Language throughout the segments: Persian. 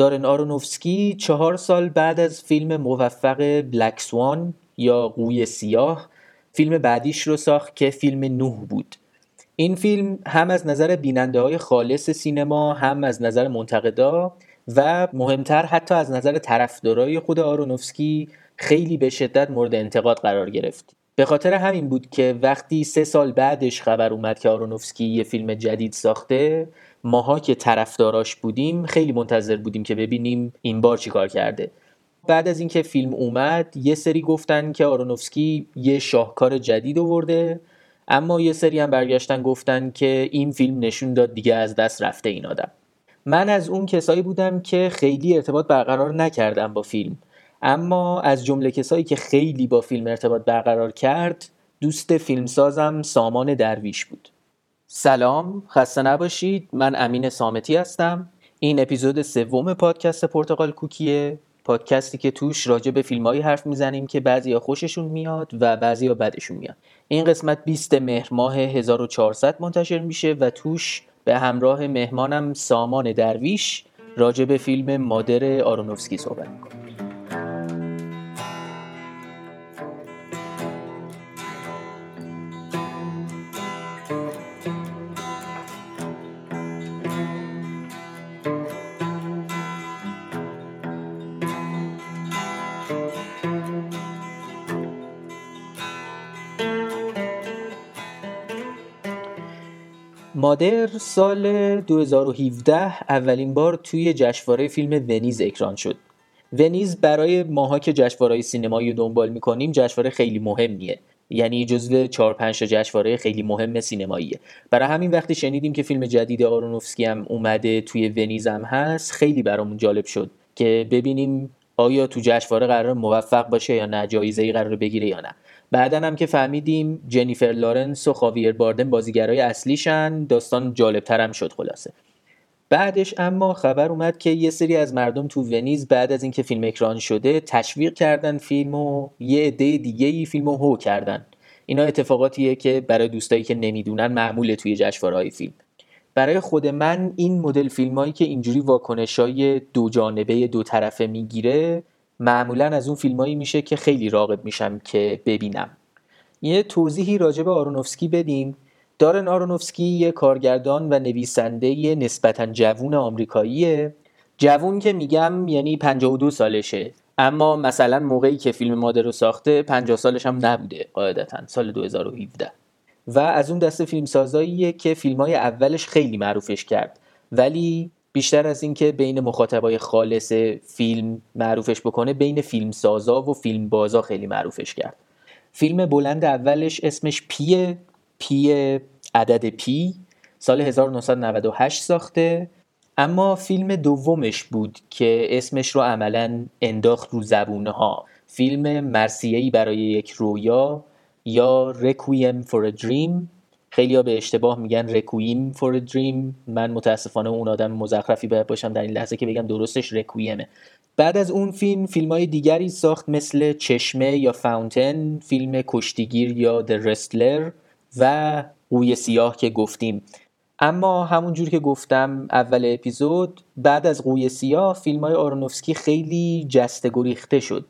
دارن آرونوفسکی چهار سال بعد از فیلم موفق بلک سوان یا قوی سیاه فیلم بعدیش رو ساخت که فیلم نوح بود. این فیلم هم از نظر بیننده های خالص سینما هم از نظر منتقدا و مهمتر حتی از نظر طرفدارای خود آرونوفسکی خیلی به شدت مورد انتقاد قرار گرفت. به خاطر همین بود که وقتی سه سال بعدش خبر اومد که آرونوفسکی یه فیلم جدید ساخته ماها که طرفداراش بودیم خیلی منتظر بودیم که ببینیم این بار چیکار کرده. بعد از اینکه فیلم اومد یه سری گفتن که آرونوفسکی یه شاهکار جدید آورده اما یه سری هم برگشتن گفتن که این فیلم نشون داد دیگه از دست رفته این آدم. من از اون کسایی بودم که خیلی ارتباط برقرار نکردم با فیلم. اما از جمله کسایی که خیلی با فیلم ارتباط برقرار کرد دوست فیلمسازم سامان درویش بود. سلام خسته نباشید. من امین سامتی هستم. این اپیزود سوم پادکست پرتغال کوکیه. پادکستی که توش راجع به فیلمایی حرف می‌زنیم که بعضیا خوششون میاد و بعضیا بدشون میاد. این قسمت 20 مهر ماه 1400 منتشر میشه و توش به همراه مهمانم سامان درویش راجع به فیلم مادر آرونوفسکی صحبت می‌کنم مادر سال 2017 اولین بار توی جشنواره فیلم ونیز اکران شد. ونیز برای ماها که جشنواره سینمایی رو دنبال می‌کنیم جشنواره خیلی مهمیه. یعنی جزو 4 5 تا جشنواره خیلی مهم سینماییه. برای همین وقتی شنیدیم که فیلم جدید آرونوفسکی هم اومده توی ونیز هم هست خیلی برامون جالب شد که ببینیم آیا تو جشنواره قرار موفق باشه یا نه جایزه ای قرار بگیره یا نه. بعدا هم که فهمیدیم جنیفر لارنس و خاویر باردن بازیگرای اصلیشن داستان جالبتر هم شد خلاصه. بعدش اما خبر اومد که یه سری از مردم تو ونیز بعد از اینکه فیلم اکران شده تشویق کردن فیلم و یه عده دیگه ای فیلم رو هو کردن. اینا اتفاقاتیه که برای دوستایی که نمی‌دونن معموله توی جشنواره‌های فیلم. برای خود من این مدل فیلمایی که اینجوری واکنشای دو جانبه دو طرفه می‌گیره معمولا از اون فیلمایی میشه که خیلی راغب میشم که ببینم. یه توضیحی راجع به آرونوفسکی بدیم. دارن آرونوفسکی یه کارگردان و نویسنده نسبتا جوون آمریکاییه. جوون که میگم یعنی 52 سالشه. اما مثلا موقعی که فیلم مادر رو ساخته 50 سالش هم نبوده قاعدتا سال 2017 و از اون دسته فیلم سازاییه که فیلم های اولش خیلی معروفش کرد. ولی بیشتر از اینکه بین مخاطبای خالص فیلم معروفش بکنه بین فیلم سازا و فیلم بازا خیلی معروفش کرد. فیلم بلند اولش اسمش پیه پی عدد پی سال 1998 ساخته. اما فیلم دومش بود که اسمش رو عملا انداخت رو زبونا فیلم مرثیه‌ای برای یک رویا یا Requiem for Dream خیلی ها به اشتباه میگن رکویم فور دریم من متاسفانه اون آدم مزخرفی باید باشم در این لحظه که بگم درستش رکویمه بعد از اون فیلم فیلم های دیگری ساخت مثل چشمه یا فاونتن فیلم کشتیگیر یا د رستلر و قوی سیاه که گفتیم. اما همونجور که گفتم اول اپیزود بعد از قوی سیاه فیلم های آرونوفسکی خیلی جسته گریخته شد.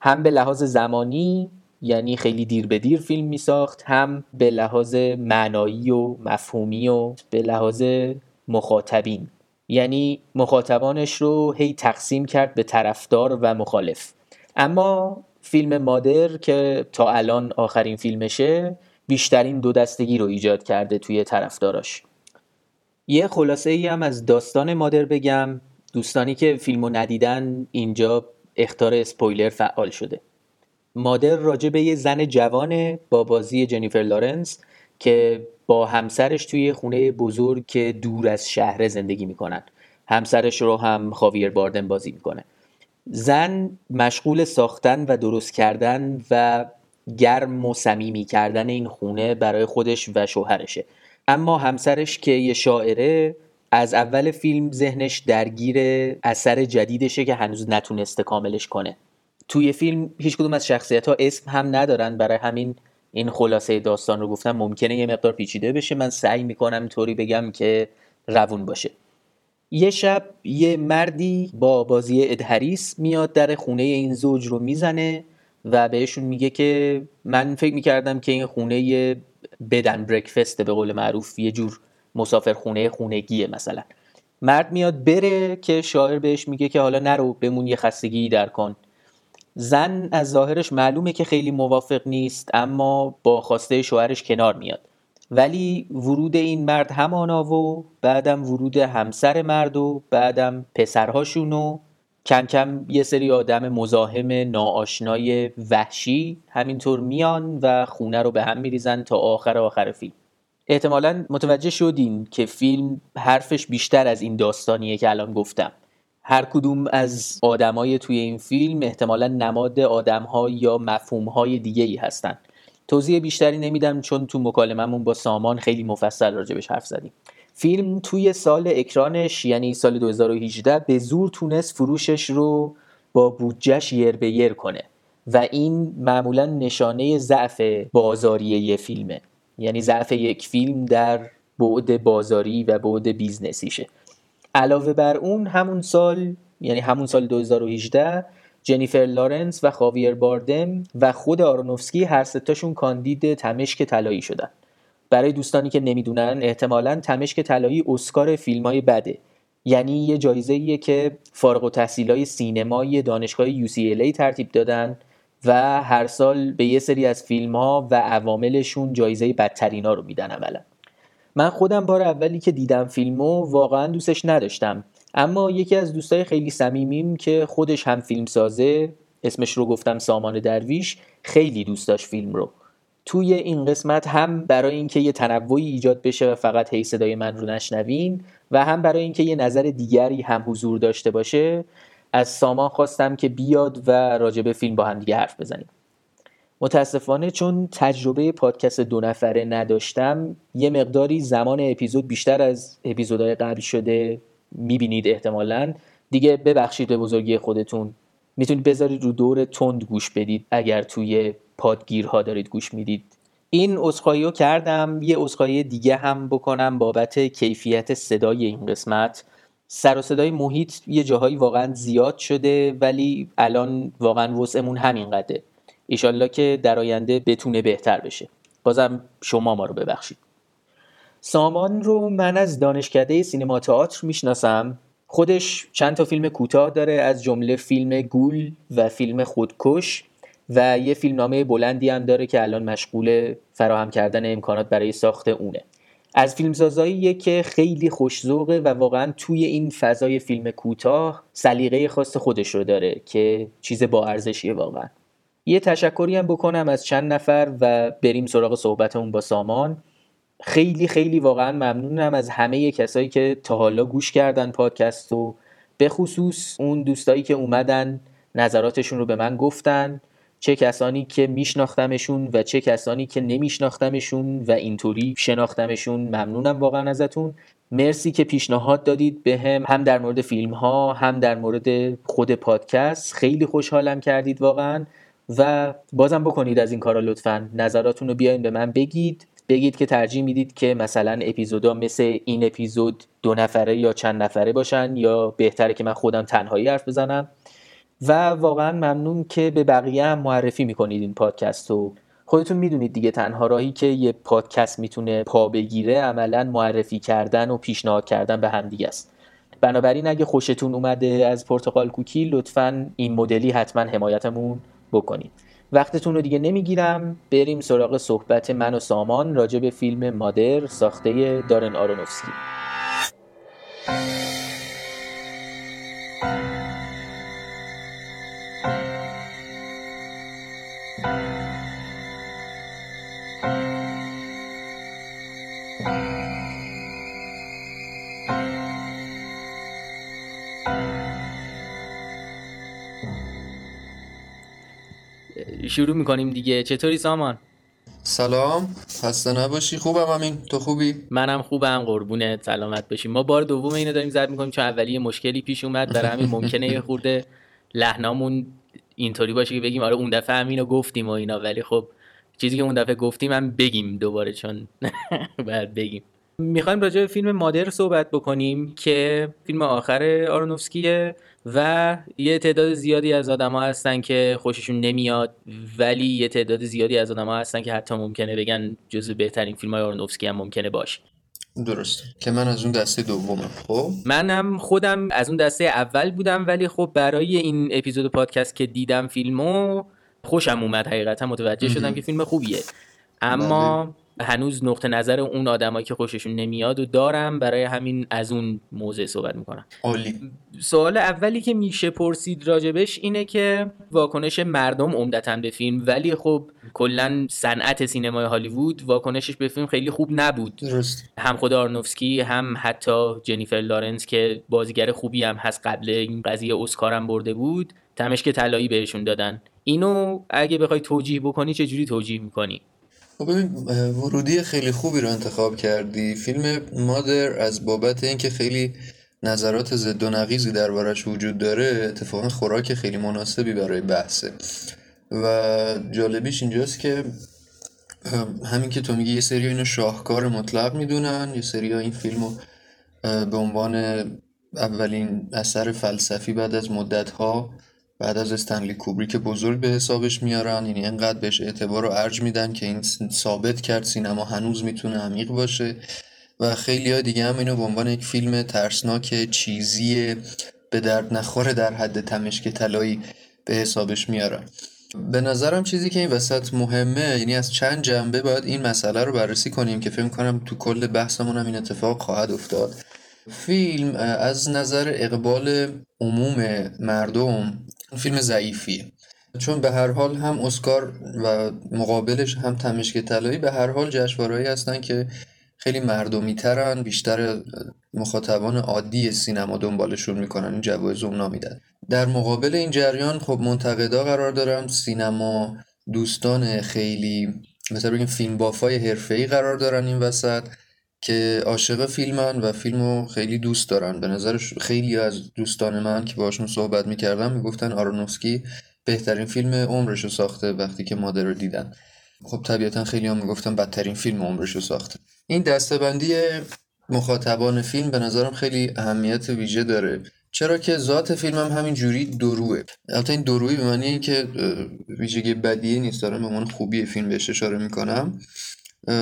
هم به لحاظ زمانی یعنی خیلی دیر به دیر فیلم می ساخت هم به لحاظ معنایی و مفهومی و به لحاظ مخاطبین. یعنی مخاطبانش رو هی تقسیم کرد به طرفدار و مخالف. اما فیلم مادر که تا الان آخرین فیلمشه بیشترین دو دستگی رو ایجاد کرده توی طرفداراش. یه خلاصه ای هم از داستان مادر بگم دوستانی که فیلمو ندیدن اینجا اختار اسپویلر فعال شده. مادر راجع به یه زن جوانه با بازی جنیفر لارنس که با همسرش توی خونه بزرگ که دور از شهر زندگی می‌کنن. همسرش رو هم خاویر باردن بازی می‌کنه. زن مشغول ساختن و درست کردن و گرم و صمیمی کردن این خونه برای خودش و شوهرشه. اما همسرش که یه شاعره از اول فیلم ذهنش درگیر اثر جدیدشه که هنوز نتونسته کاملش کنه. توی فیلم هیچ کدوم از شخصیت ها اسم هم ندارن. برای همین این خلاصه داستان رو گفتم. ممکنه یه مقدار پیچیده بشه. من سعی می‌کنم طوری بگم که روون باشه. یه شب یه مردی با بازی ادهریس میاد در خونه این زوج رو می‌زنه و بهشون میگه که من فکر می‌کردم که این خونه بدن برکفسته به قول معروف یه جور مسافر خونه خونگیه مثلا. مرد میاد بره که شاعر بهش میگه که حالا نرو بمون یه خستگی در کن. زن از ظاهرش معلومه که خیلی موافق نیست اما با خواسته شوهرش کنار میاد. ولی ورود این مرد همانا و بعدم ورود همسر مرد و بعدم پسرهاشون و کم کم یه سری آدم مزاحم ناآشنای وحشی همینطور میان و خونه رو به هم میریزن تا آخر آخر فیلم. احتمالا متوجه شدین که فیلم حرفش بیشتر از این داستانیه که الان گفتم. هر کدوم از آدمای توی این فیلم احتمالا نماد آدمها یا مفهومهای دیگه ای هستن. توضیح بیشتری نمیدم چون تو مکالممون با سامان خیلی مفصل راجبش حرف زدیم. فیلم توی سال اکرانش یعنی سال 2018 به زور تونست فروشش رو با بودجهش یر به یر کنه و این معمولا نشانه ضعف بازاری یه فیلمه. یعنی ضعف یک فیلم در بعد بازاری و بعد business یشه. علاوه بر اون همون سال یعنی همون سال 2018 جنیفر لارنس و خاویر باردم و خود آرونوفسکی هر ستاشون کاندید تمشک طلایی شدن. برای دوستانی که نمی‌دونن احتمالا تمشک طلایی اسکار فیلم های بده. یعنی یه جایزه ایه که فارغ و تحصیل های سینمای دانشگاه UCLA ترتیب دادن و هر سال به یه سری از فیلم ها و عواملشون جایزه بدترین ها رو میدن اولا من خودم بار اولی که دیدم فیلمو واقعا دوستش نداشتم. اما یکی از دوستای خیلی صمیمیم که خودش هم فیلم سازه اسمش رو گفتم سامان درویش خیلی دوست داشت فیلم رو توی این قسمت هم برای اینکه یه تنوعی ایجاد بشه و فقط هی صدای من رو نشنوین و هم برای اینکه یه نظر دیگری هم حضور داشته باشه از سامان خواستم که بیاد و راجع به فیلم با هم دیگه حرف بزنیم. متاسفانه چون تجربه پادکست دو نفره نداشتم یه مقداری زمان اپیزود بیشتر از اپیزودهای قبل شده می‌بینید احتمالا. دیگه ببخشید به بزرگی خودتون. می‌تونید بذارید رو دور تند گوش بدید اگر توی پادگیرها دارید گوش می‌دید. این اسخایی رو کردم یه اسخایی دیگه هم بکنم بابت کیفیت صدای این قسمت. سر و صدای محیط یه جاهایی واقعا زیاد شده ولی الان واقعا وسعمون همین قده ایشالله که در آینده بتونه بهتر بشه. بازم شما ما رو ببخشید. سامان رو من از دانشکده سینما تئاتر می‌شناسم. خودش چند تا فیلم کوتاه داره از جمله فیلم گول و فیلم خودکش و یه فیلمنامه بلندی هم داره که الان مشغول فراهم کردن امکانات برای ساخت اونه. از فیلمسازاییه که خیلی خوشزوقه و واقعا توی این فضای فیلم کوتاه سلیقه خاص خودش رو داره که چیز با ارزشیه واقعا. یه تشکری هم بکنم از چند نفر و بریم سراغ صحبتمون با سامان. خیلی خیلی واقعا ممنونم از همه کسایی که تا حالا گوش کردن پادکست و به خصوص اون دوستایی که اومدن نظراتشون رو به من گفتن. چه کسانی که میشناختمشون و چه کسانی که نمیشناختمشون و اینطوری شناختمشون. ممنونم واقعا ازتون. مرسی که پیشنهاد دادید به هم هم در مورد فیلم ها هم در مورد خود پادکست. خیلی خوشحالم کردید واقعا. و بازم بکنید از این کارا لطفا. نظراتون رو بیاین به من بگید. بگید که ترجیح می‌دید که مثلا اپیزودا مثل این اپیزود دو نفره یا چند نفره باشن یا بهتره که من خودم تنهایی حرف بزنم. و واقعا ممنون که به بقیه هم معرفی می‌کنید این پادکست رو. خودتون می‌دونید دیگه تنها راهی که یه پادکست می‌تونه پا بگیره عملا معرفی کردن و پیشنهاد کردن به همدیگه است. بنابراین اگه خوشتون اومده از پرتغال کوکی لطفا این مدلی حتما حمایتمون بکنید وقتتون رو دیگه نمی‌گیرم. بریم سراغ صحبت من و سامان راجع به فیلم مادر ساخته دارن آرونوفسکی. شروع می‌کنیم دیگه. چطوری سامان؟ سلام. خسته نباشی. خوبم همین تو خوبی؟ منم خوبم. قربونت. سلامت باشی. ما بار دوم اینو داریم زد می‌کنیم چون اولی مشکلی پیش اومد. برای همین ممکنه یه خورده لحنامون اینطوری باشه که بگیم آره اون دفعه همینو گفتیم و اینا. ولی خب چیزی که اون دفعه گفتیم هم بگیم دوباره چون باید بگیم. می‌خوایم راجع به فیلم مادر صحبت بکنیم که فیلم آخر آرونوفسکیه و یه تعداد زیادی از آدما هستن که خوششون نمیاد ولی یه تعداد زیادی از آدما هستن که حتی ممکنه بگن جزو بهترین فیلم های آرونوفسکی هم ممکنه باشه. درسته که من از اون دسته دومم. خب؟ منم خودم از اون دسته اول بودم ولی خب برای این اپیزود پادکست که دیدم فیلمو خوشم اومد حقیقتا. متوجه شدم که فیلم خوبیه. اما هنوز نقطه نظر اون آدمایی که خوششون نمیاد و دارم برای همین از اون موضع صحبت می‌کنم. عالی. سوال اولی که میشه پرسید راجبش اینه که واکنش مردم عمدتا به فیلم ولی خب کلا صنعت سینمای هالیوود واکنشش به فیلم خیلی خوب نبود. درست. هم خود آرنوفسکی هم حتی جنیفر لارنس که بازیگر خوبی هم هست قبل این قضیه اسکار هم برده بود تمشک طلایی بهشون دادن. اینو اگه بخوای توجیه بکنی چه جوری توجیه می‌کنی؟ خب ببین ورودی خیلی خوبی رو انتخاب کردی. فیلم مادر از بابت اینکه خیلی نظرات ضد و نقیزی دربارش وجود داره اتفاقا خوراک خیلی مناسبی برای بحثه. و جالبیش اینجاست که همین که تو میگی یه سری اینو شاهکار مطلق می‌دونن یه سری این فیلمو به عنوان اولین اثر فلسفی بعد از مدت ها بعد از استنلی کوبریک بزرگ به حسابش میارن یعنی انقدر بهش اعتبار و ارج میدن که این ثابت کرد سینما هنوز می‌تونه عمیق باشه. و خیلی ها دیگه هم اینو به عنوان یک فیلم ترسناک چیزی به درد نخوره در حد تمشک طلایی به حسابش میارن. به نظرم چیزی که این وسط مهمه یعنی از چند جنبه باید این مسئله رو بررسی کنیم که فکر کنم تو کل بحثمون هم این اتفاق خواهد افتاد. فیلم از نظر اقبال عموم مردم فیلم ضعیفیه. چون به هر حال هم اسکار و مقابلش هم تمشک طلایی به هر حال جشنوارهایی هستن که خیلی مردمی ترن بیشتر مخاطبان عادی سینما دنبالشون می‌کنن این جوایز اونا میدن در مقابل این جریان خب منتقدا قرار دارن سینما دوستان خیلی مثلا بگیم فیلم بافای حرفه‌ای قرار دارن این وسط. که عاشق فیلمن و فیلمو خیلی دوست دارن. به نظر خیلی از دوستان من که باشون صحبت می‌کردم می‌گفتن آرونوفسکی بهترین فیلم عمرشو ساخته وقتی که مادر رو دیدن. خب طبیعتا خیلی هم می‌گفتن بدترین فیلم عمرشو ساخته. این دستبندی مخاطبان فیلم به نظرم خیلی اهمیت ویژه داره. چرا که ذات فیلم هم همین جوری دروه البته این دروی به معنی که ویژگی بدیه نیست. دارم به عنوان خوبی فیلم بهش اشاره می‌کنم.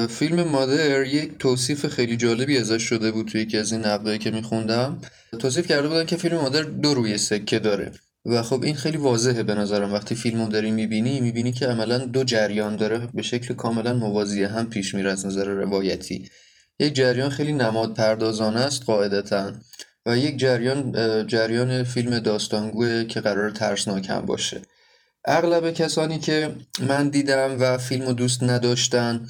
فیلم مادر یک توصیف خیلی جالبی ازش شده بود توی یکی از این نقدایی که میخوندم. توصیف کرده بودن که فیلم مادر دو روی سکه داره. و خب این خیلی واضحه به نظرم. وقتی فیلمو داری می‌بینی می‌بینی که عملا دو جریان داره به شکل کاملا موازی هم پیش میره از نظر روایتی. یک جریان خیلی نماد پردازانه است قاعدتا و یک جریان جریان فیلم داستانگوه که قرار ترسناک هم باشه. اغلب کسانی که من دیدم و فیلمو دوست نداشتن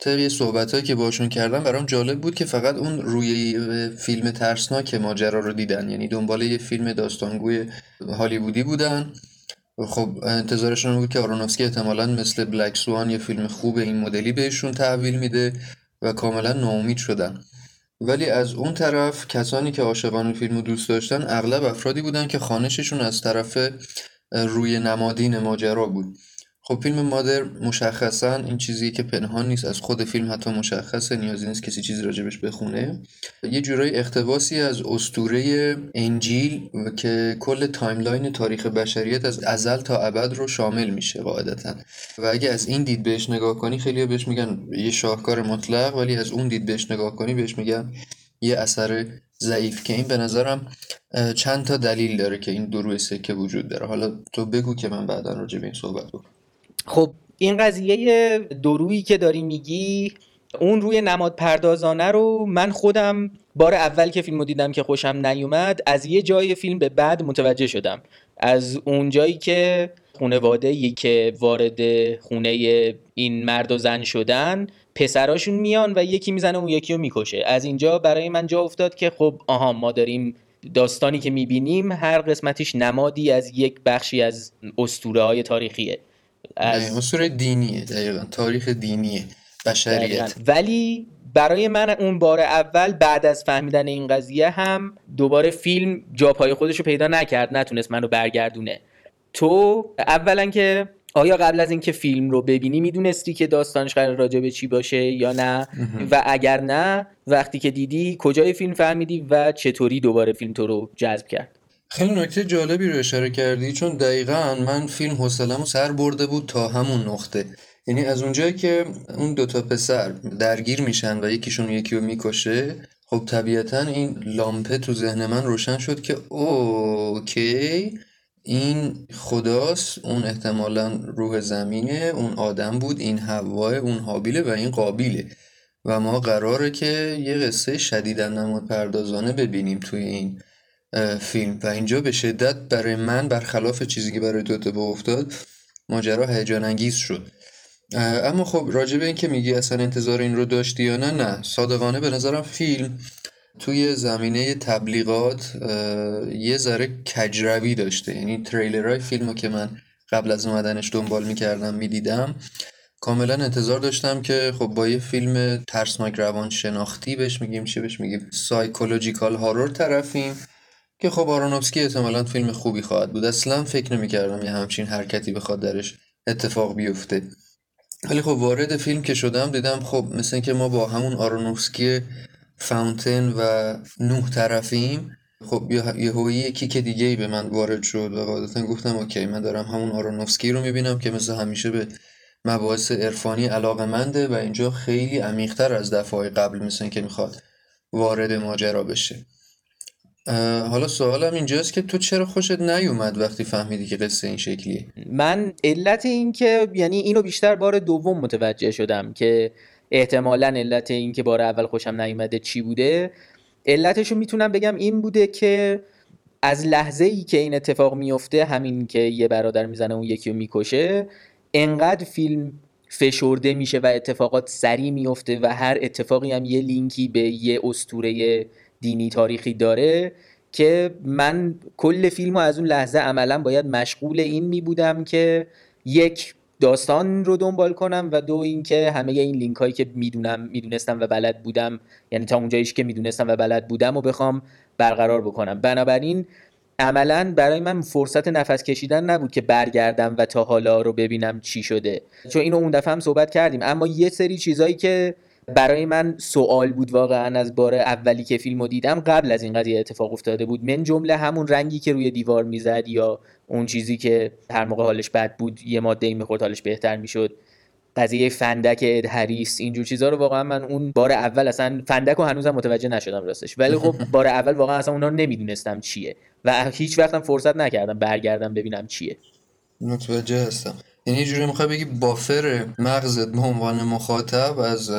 طبق صحبت که باشون کردم برام جالب بود که فقط اون روی فیلم ترسناک ماجرا رو دیدن. یعنی دنبال یه فیلم داستانگوی هالیوودی بودن. خب انتظارشون بود که آرونوفسکی احتمالا مثل بلک سوان یه فیلم خوب این مدلی بهشون تحویل میده و کاملا ناامید شدن. ولی از اون طرف کسانی که عاشقان فیلم رو دوست داشتن اغلب افرادی بودن که خانششون از طرف روی نمادین ماجرا بود. خب فیلم مادر مشخصا این چیزی که پنهان نیست از خود فیلم حتی مشخصه نیازی نیست کسی چیزی راجبش بخونه. یه جورایی اقتباسی از اسطوره انجیل که کل timeline تاریخ بشریت از ازل تا ابد رو شامل میشه قاعدتا. و اگه از این دید بهش نگاه کنی خیلی بهش میگن یه شاهکار مطلق ولی از اون دید بهش نگاه کنی بهش میگن یه اثر ضعیف که این به نظرم چند تا دلیل داره که این دو روی سکه وجود داره. حالا تو بگو که من بعدا راجع به این صحبت بکنم. خب این قضیه دورویی که داری میگی اون روی نماد پردازانه رو من خودم بار اول که فیلمو دیدم که خوشم نیومد از یه جای فیلم به بعد متوجه شدم. از اون جایی که خونواده که وارد خونه این مرد و زن شدن پسراشون میان و یکی می‌زنه اون یکی رو می‌کشه. از اینجا برای من جا افتاد که خب آها ما داریم داستانی که می‌بینیم هر قسمتیش نمادی از یک بخشی از اسطوره های تاریخیه. از اصول دینیه دقیقا. تاریخ دینیه بشریت. ولی برای من اون بار اول بعد از فهمیدن این قضیه هم دوباره فیلم جاپای خودش رو پیدا نکرد نتونست منو برگردونه. تو اولا که آیا قبل از اینکه فیلم رو ببینی می‌دونستی که داستانش قرار راجع به چی باشه یا نه؟ و اگر نه وقتی که دیدی کجای فیلم فهمیدی و چطوری دوباره فیلم تو رو جذب کرد؟ خیلی نکته جالبی رو اشاره کردی چون دقیقا من فیلم حوصله‌مو سر برده بود تا همون نقطه. یعنی از اونجایی که اون دوتا پسر درگیر میشن و یکیشون یکی رو می‌کشه خب طبیعتا این لامپه تو ذهن من روشن شد که اوکی این خداست اون احتمالا روح زمینه اون آدم بود این هواه اون حابیله و این قابیله. و ما قراره که یه قصه شدیدا نماد پردازانه ببینیم توی این فیلم. و اینجا به شدت برای من برخلاف چیزی که برای تو اتفاق افتاد ماجرا هیجان انگیز شد اما خب راجع به این که میگی اصلا انتظار این رو داشتی یا نه نه. صادقانه به نظرم فیلم توی زمینه تبلیغات یه ذره کجروی داشته. یعنی تریلرهای فیلمو که من قبل از اومدنش دنبال می‌کردم می‌دیدم کاملا انتظار داشتم که خب با یه فیلم ترسناک روان شناختی بهش میگیم چی بهش میگیم؟ سایکولوژیکال هارور طرفیم. که خب آرونوفسکی احتمالا فیلم خوبی خواهد بود. اصلا فکر نمی‌کردم یه همچین حرکتی بخواد درش اتفاق بیفته. ولی خب وارد فیلم که شدم دیدم خب مثل اینکه ما با همون آرونوفسکی فاونتن و نوح طرفیم خب یه هویی یکی که دیگه ای به من وارد شد و قاعدتا گفتم اوکی من دارم همون آرونوفسکی رو می‌بینم که مثل همیشه به مباحث عرفانی علاقه منده و اینجا خیلی عمیقتر از دفعه قبل مثل که می‌خواد وارد ماجرا بشه. حالا سوالم اینجاست که تو چرا خوشت نیومد وقتی فهمیدی که قصه این شکلیه؟ من علت این که یعنی اینو بیشتر بار دوم متوجه شدم که احتمالا علت این که بار اول خوشم نیومده چی بوده. علتشو می‌تونم بگم این بوده که از لحظه ای که این اتفاق میفته همین که یه برادر می‌زنه اون یکی رو می‌کشه انقدر فیلم فشرده میشه و اتفاقات سریع میفته و هر اتفاقی هم یه لینکی به یه استوره دینی تاریخی داره که من کل فیلم رو از اون لحظه عملا باید مشغول این می بودم که یک داستان رو دنبال کنم و دو اینکه همه این لینک هایی که می‌دونم می‌دونستم و بلد بودم یعنی تا اونجاییش که می‌دونستم و بلد بودم و بخوام برقرار بکنم. بنابراین عملا برای من فرصت نفس کشیدن نبود که برگردم و تا حالا رو ببینم چی شده. چون اینو اون دفعه هم صحبت کردیم. اما یه سری چیزایی که برای من سوال بود واقعا از بار اولی که فیلمو دیدم قبل از این قضیه اتفاق افتاده بود. من جمله همون رنگی که روی دیوار می‌زد یا اون چیزی که هر موقع حالش بد بود یه ماده ای می‌خورد حالش بهتر می‌شد. قضیه فندک اد هریس اینجور چیزا رو واقعا من اون بار اول اصلا فندک رو هنوزم متوجه نشدم راستش. ولی خب بار اول واقعا اصلا اونا رو نمی‌دونستم چیه. و هیچ وقتم فرصت نکردم برگردم ببینم چیه. متوجه هستم. یعنی یه جوری می‌خوای بگی بافر مغزت به عنوان مخاطب از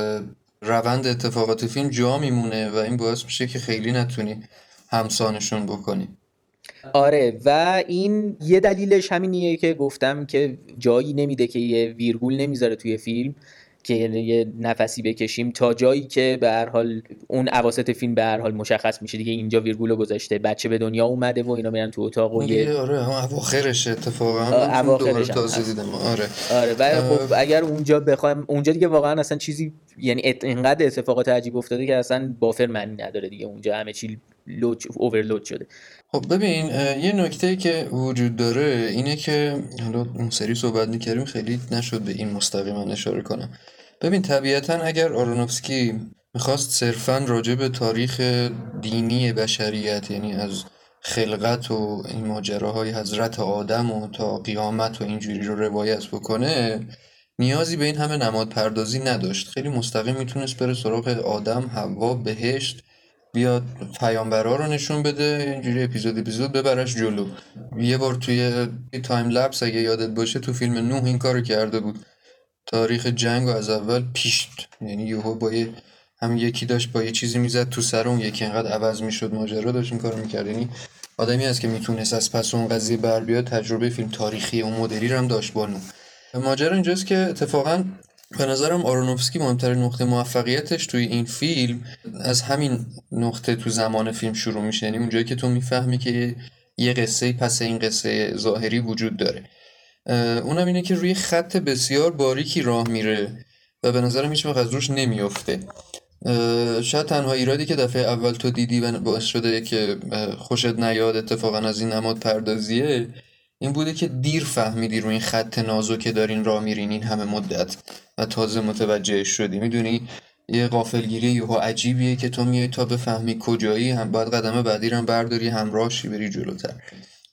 روند اتفاقات فیلم جا میمونه و این باعث میشه که خیلی نتونی همسانشون بکنی. آره و این یه دلیلش همینیه که گفتم که جایی نمیده که یه ویرگول نمی‌ذاره توی فیلم. که یه نفسی بکشیم تا جایی که به هر حال اون اواسط فیلم به هر حال مشخص میشه دیگه اینجا ویرگول گذاشته. بچه به دنیا اومده و اینا میرن تو اتاق و یه آره هم اواخرش اتفاقا. اواخرش تازه دیدم. آره. آره و خب اگر اونجا بخوایم اونجا دیگه واقعا اصلا چیزی یعنی اینقدر اتفاقات عجیب افتاده که اصلا بافر معنی نداره دیگه. اونجا همه چی لود اوورلود شده. خب ببین یه نکته که وجود داره اینه که حالا اون سری صحبت می‌کردیم خیلی نشد به این مستقیما اشاره کنم. ببین طبیعتا اگر آرونوفسکی می‌خواست صرفا راجع به تاریخ دینی بشریت یعنی از خلقت و این ماجراهای حضرت آدم و تا قیامت و اینجوری رو روایت بکنه نیازی به این همه نماد پردازی نداشت. خیلی مستقیم می‌تونست بره سراغ آدم هوا بهشت بیاد پیامبرا رو نشون بده اینجوری اپیزود اپیزود ببرش جلو. یه بار توی تایم لپس اگه یادت باشه تو فیلم نوح این کارو کرده بود. تاریخ جنگ و از اول پیش یعنی یهو با یه هم یکی داشت با یه چیزی می‌زد تو سر اون یکی انقدر عوض می‌شد ماجرا داشت این کارو می‌کرد. یعنی آدمی هست که می‌تونست از پس اون قضیه بر بیاد تجربه فیلم تاریخی اون مدلی رو هم داشت با نو. ماجرا اینجاست که اتفاقا به نظرم آرونوفسکی مهمترین نقطه موفقیتش توی این فیلم از همین نقطه تو زمان فیلم شروع میشه. یعنی اونجایی که تو می‌فهمی که یه قصه پس این قصه ظاهری وجود داره. اونم اینه که روی خط بسیار باریکی راه میره و به نظرم هیچ از روش نمیافته. شاید تنها ایرادی که دفعه اول تو دیدی و باعث شده که خوشت نیاد اتفاقا از این نماد پردازیه این بوده که دیر فهمیدی روی این خط نازو که دارین را میرین این همه مدت و تازه متوجه شدی. می‌دونی یه قافلگیری یهو عجیبیه که تو میای تا بفهمی کجایی هم باید قدم بعدی رو برداری همراهشی بری جلوتر.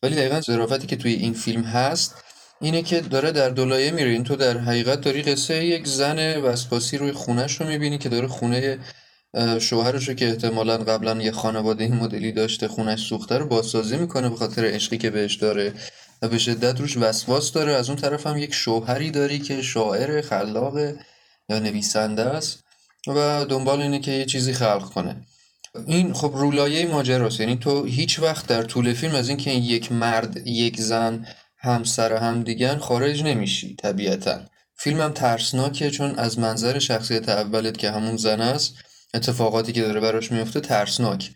ولی دقیقا ظرافتی که توی این فیلم هست اینه که داره در دولایه میره. این تو در حقیقت داری قصه یک زن وسپاسی روی خونش رو می‌بینی که داره خونه شوهرش رو که احتمالا قبلا یه خانواده این مدلی داشته خونش سوخته رو بازسازی می‌کنه به خاطر عشقی که بهش داره و به شدت روش وسواس داره. از اون طرف هم یک شوهری داری که شاعر خلاق یا نویسنده است و دنبال اینه که یه چیزی خلق کنه. این خب رولایه ماجراست. یعنی تو هیچ وقت در طول فیلم از اینکه یک مرد یک زن همسر هم دیگن خارج نمیشی طبیعتا. فیلم هم ترسناکه چون از منظر شخصیت اولت که همون زن است اتفاقاتی که داره براش میفته ترسناک.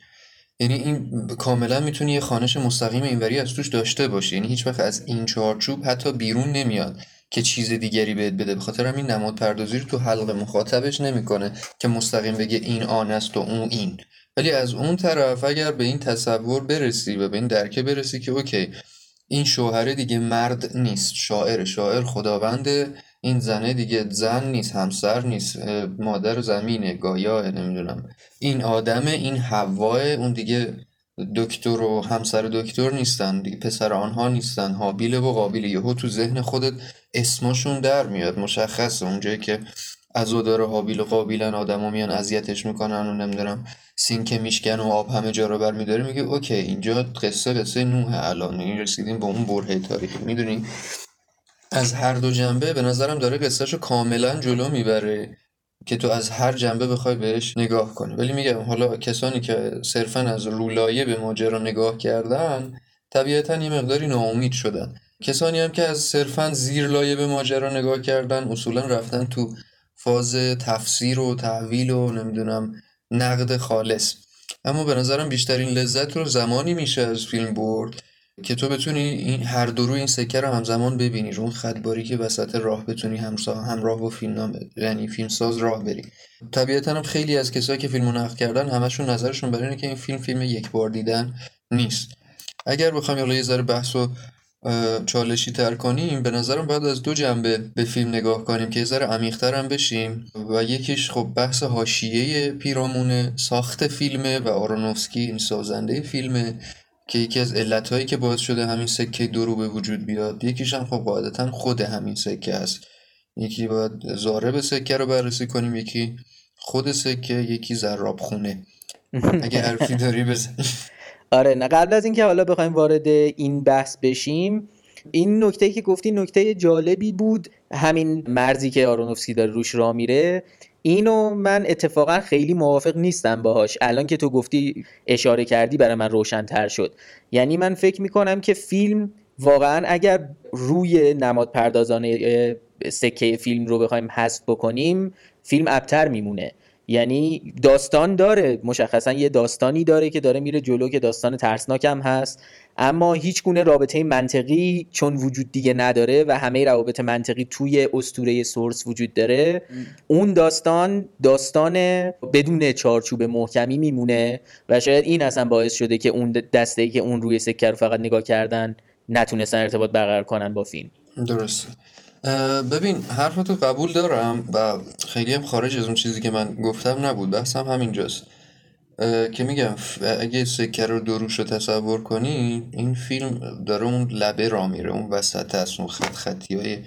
یعنی این کاملا می‌تونی یه خانش مستقیم اینوری از توش داشته باشی. یعنی هیچ وقت از این چارچوب حتی بیرون نمیاد که چیز دیگری بهت بده. به خاطر همین نماد پردازی رو تو حلق مخاطبش نمی‌کنه که مستقیم بگه این آن است و اون این. ولی از اون طرف اگر به این تصور برسی و به این درکه برسی که اوکی این شوهره دیگه مرد نیست. شاعر شاعر خداونده این زنه دیگه زن نیست همسر نیست مادر زمینه گایا نمی‌دونم. این آدم این هواه اون دیگه دکتر و همسر دکتر نیستن. دیگه پسر آنها نیستن. حابیل و قابیل یهو تو ذهن خودت اسمشون در میاد. مشخصه. اونجایی که از داره حابیل و قابیلن آدما میان اذیتش می‌کنن و نمی‌دونم سینک میشکن و آب همه جا رو بر میداره میگه اوکی اینجا قصه قصه نوح الان. این رسیدیم به اون برهه تاریخی. می‌دونی؟ از هر دو جنبه به نظرم داره قصهشو کاملا جلو می‌بره که تو از هر جنبه بخوای بهش نگاه کنی. ولی میگم حالا کسانی که صرفا از رولایه به ماجرا نگاه کردن طبیعتا یه مقداری ناامید شدن. کسانی هم که از صرفا زیر لایه به ماجرا نگاه کردن اصولا رفتن تو فاز تفسیر و تحویل و نمی‌دونم نقد خالص. اما به نظرم بیشترین لذت رو زمانی میشه از فیلم برد که تو بتونی این هر دو رو این سکه رو همزمان ببینی رو اون خطباری که وسط راه بتونی همراه با فیلم یعنی فیلم ساز راه بری. طبیعتا هم خیلی از کسایی که فیلمو نقد کردن همشون نظرشون برای اینه که این فیلم فیلم یک بار دیدن نیست. اگر بخوام یه ذره بحث و چالشی تر کنیم به نظرم باید از دو جنبه به فیلم نگاه کنیم که یه ذره عمیق‌تر هم بشیم و یکیش خب بحث حاشیه پیرامون ساخت فیلمه و آرونوفسکی این سازنده فیلمه که یکی از علتهایی که باعث شده همین سکه دو به وجود بیاد. یکیش هم خب قاعدتا خود همین سکه است. یکی باید زارب سکه رو بررسی کنیم یکی خود سکه یکی زراب خونه اگه حرفی داری بزن. آره نه قبل از اینکه حالا بخوایم وارد این بحث بشیم این نکته که گفتی نکته جالبی بود همین مرزی که آرونوفسکی داره روش را میره. اینو من اتفاقا خیلی موافق نیستم باهاش. الان که تو گفتی اشاره کردی برای من روشنتر شد. یعنی من فکر می‌کنم که فیلم واقعا اگر روی نماد پردازانه سکه فیلم رو بخوایم حذف بکنیم فیلم ابتر میمونه. یعنی داستان داره مشخصا یه داستانی داره که داره میره جلو که داستان ترسناک هم هست. اما هیچ گونه رابطه منطقی چون وجود دیگه نداره و همه روابط منطقی توی استوره سورس وجود داره اون داستان داستان بدون چارچوب محکمی میمونه و شاید این اصلا باعث شده که اون دسته ای که اون روی سکه رو فقط نگاه کردن نتونستن ارتباط برقرار کنن با فیلم. درست ببین حرفتو قبول دارم و خیلی هم خارج از اون چیزی که من گفتم نبود. بحثم همینجاست. که میگم اگه سکه رو دروش رو تصور کنی این فیلم داره اون لبه را میره اون وسط هست اون خط خطی های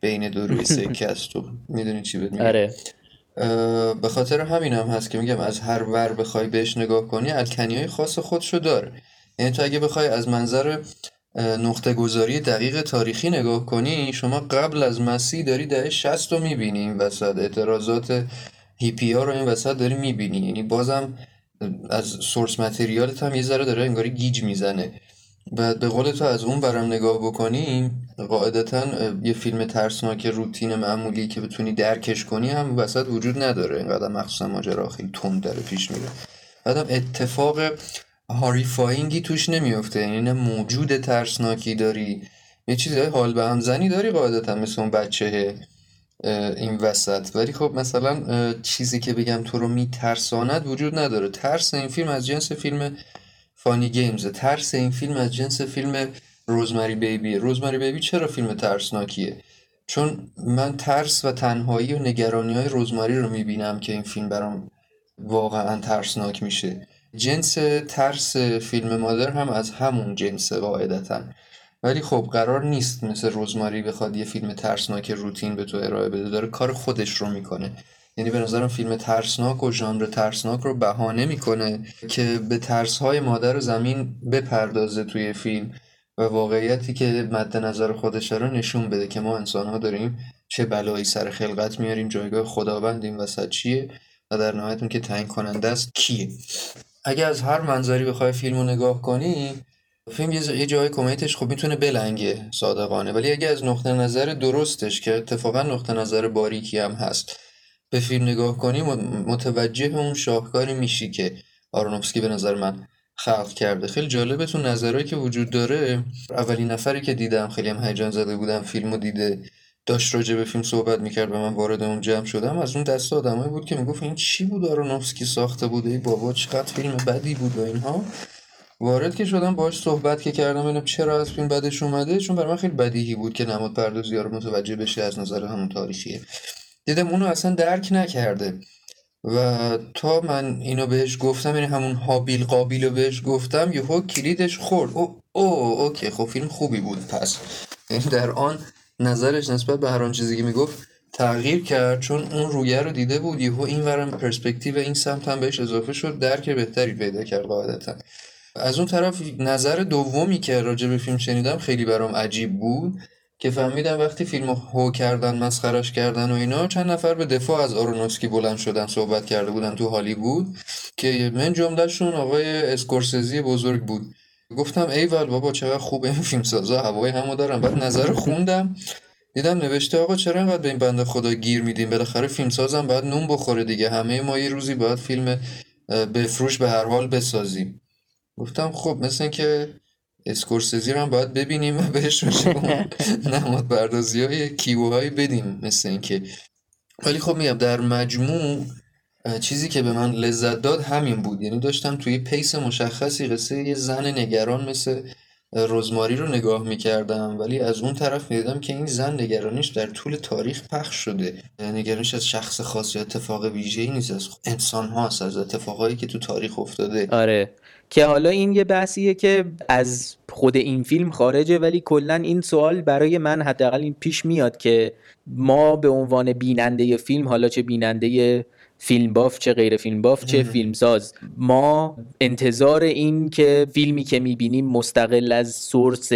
بین دو روی سکه است. تو می‌دونی چی بهت آره. به خاطر همین هم هست که میگم از هر ور بخوای بهش نگاه کنی الکنی های خاص خودشو داره. یعنی تو اگه بخوای از منظر نقطه گذاری دقیق تاریخی نگاه کنی شما قبل از مسیح داری دهه 60 رو می‌بینی این وسط. اعتراضات هیپی ها رو این وسط داری می‌بینی. یعنی بازم از سورس متریالت هم یه ذره داره انگاری گیج می‌زنه. و به قول تو از اون برم نگاه بکنیم قاعدتا یه فیلم ترسناک روتین معمولی که بتونی درکش کنی هم وسط وجود نداره. اینقدر مخصوصا ماجرا خیلی تند داره پیش میره. بعدم اتفاق horrifying ی توش نمیفته یعنی نه موجود ترسناکی داری یه چیزای حال به هم زنی داری قاعدتا مثل اون بچه این وسط. ولی خب مثلا چیزی که بگم تو رو میترساند وجود نداره. ترس این فیلم از جنس فیلم Funny Games. ترس این فیلم از جنس فیلم Rosemary's Baby. Rosemary's Baby چرا فیلم ترسناکیه؟ چون من ترس و تنهایی و نگرانی های روزماری رو می‌بینم که این فیلم برام واقعا ترسناک میشه. جنس ترس فیلم مادر هم از همون جنس قاعدتا ولی خب قرار نیست مثل روزماری بخواد یه فیلم ترسناک روتین به تو ارائه بده داره کار خودش رو می‌کنه. یعنی به نظرم فیلم ترسناک و ژانر ترسناک رو بهانه می‌کنه که به ترسهای مادر زمین بپردازه توی فیلم و واقعیتی که مد نظر خودش رو نشون بده که ما انسان ها داریم چه بلایی سر خلقت میاریم جایگاه خداوند این وسط چیه و در نهایت اون که تعیین کننده است کیه. اگه از هر منظری بخوای فیلم رو نگاه کنی فیلم یه جای کمیتش خب می‌تونه بلنگه صادقانه. ولی اگه از نقطه نظر درستش که اتفاقا نقطه نظر باریکی هم هست به فیلم نگاه کنی متوجه اون شاهکاری میشی که آرونوفسکی به نظر من خلق کرده. خیلی جالبه تو نظرهایی که وجود داره. اولین نفری که دیدم خیلی هم هیجان زده بودم فیلمو دیده. داشت راجع به فیلم صحبت می‌کرد و من وارد اون جمع شدم از اون دست آدمایی بود که می‌گفت این چی بود آرونوفسکی ساخته بوده ای بابا چقدر فیلم بدی بود و اینها. وارد که شدم باهاش صحبت که کردم ببینم چرا از فیلم بدش اومده چون برای من خیلی بدیهی بود که نماد پردازی رو متوجه بشه از نظر همون تاریخیه. دیدم اونو اصلا درک نکرده. و تا من اینو بهش گفتم یعنی همون هابیل قابیل رو بهش گفتم یهو کلیدش خورد. او او اوکی خب فیلم خوبی بود پس. یعنی در آن نظرش نسبت به هر چیزی که می‌گفت تغییر کرد چون اون رویه رو دیده بود. یهو این ورم پرسپکتیو این سمت هم بهش اضافه شد درک بهتری پیدا کرد قاعدتا. از اون طرف نظر دومی که راجع به فیلم شنیدم خیلی برام عجیب بود که فهمیدم وقتی فیلم هو کردن مسخرش کردن و اینا چند نفر به دفاع از آرونوسکی بلند شدن صحبت کرده بودن تو هالیوود که من جملهشون آقای اسکورسزی بزرگ بود. گفتم ایول بابا چقدر خوب این فیلم سازا هوای همو دارم بعد نظر خوندم. دیدم نوشته آقا چرا اینقدر به این بنده خدا گیر میدیم بالاخره فیلم سازم باید نون بخوره دیگه. همه ما یه روزی باید فیلم بفروش به هر حال بسازیم. گفتم خب مثل که اسکورسزی رو هم باید ببینیم و بهش نماد بردازی های کیوهایی بدیم مثل اینکه. ولی خب میگم در مجموع چیزی که به من لذت داد همین بود. یعنی داشتم توی پیس مشخصی قصه یه زن نگران مثل رزماری رو نگاه می‌کردم. ولی از اون طرف می‌دیدم که این زن نگرانیش در طول تاریخ پخش شده. نگرانیش از شخص خاص یا اتفاق ویژه‌ای نیست. از انسان هاست از اتفاقایی که تو تاریخ افتاده. آره. که حالا این یه بحثیه که از خود این فیلم خارجه ولی کلا این سوال برای من حداقل این پیش میاد که ما به عنوان بیننده فیلم حالا چه بیننده فیلم باف چه غیر فیلم باف چه فیلم ساز ما انتظار این که فیلمی که می‌بینیم مستقل از سورس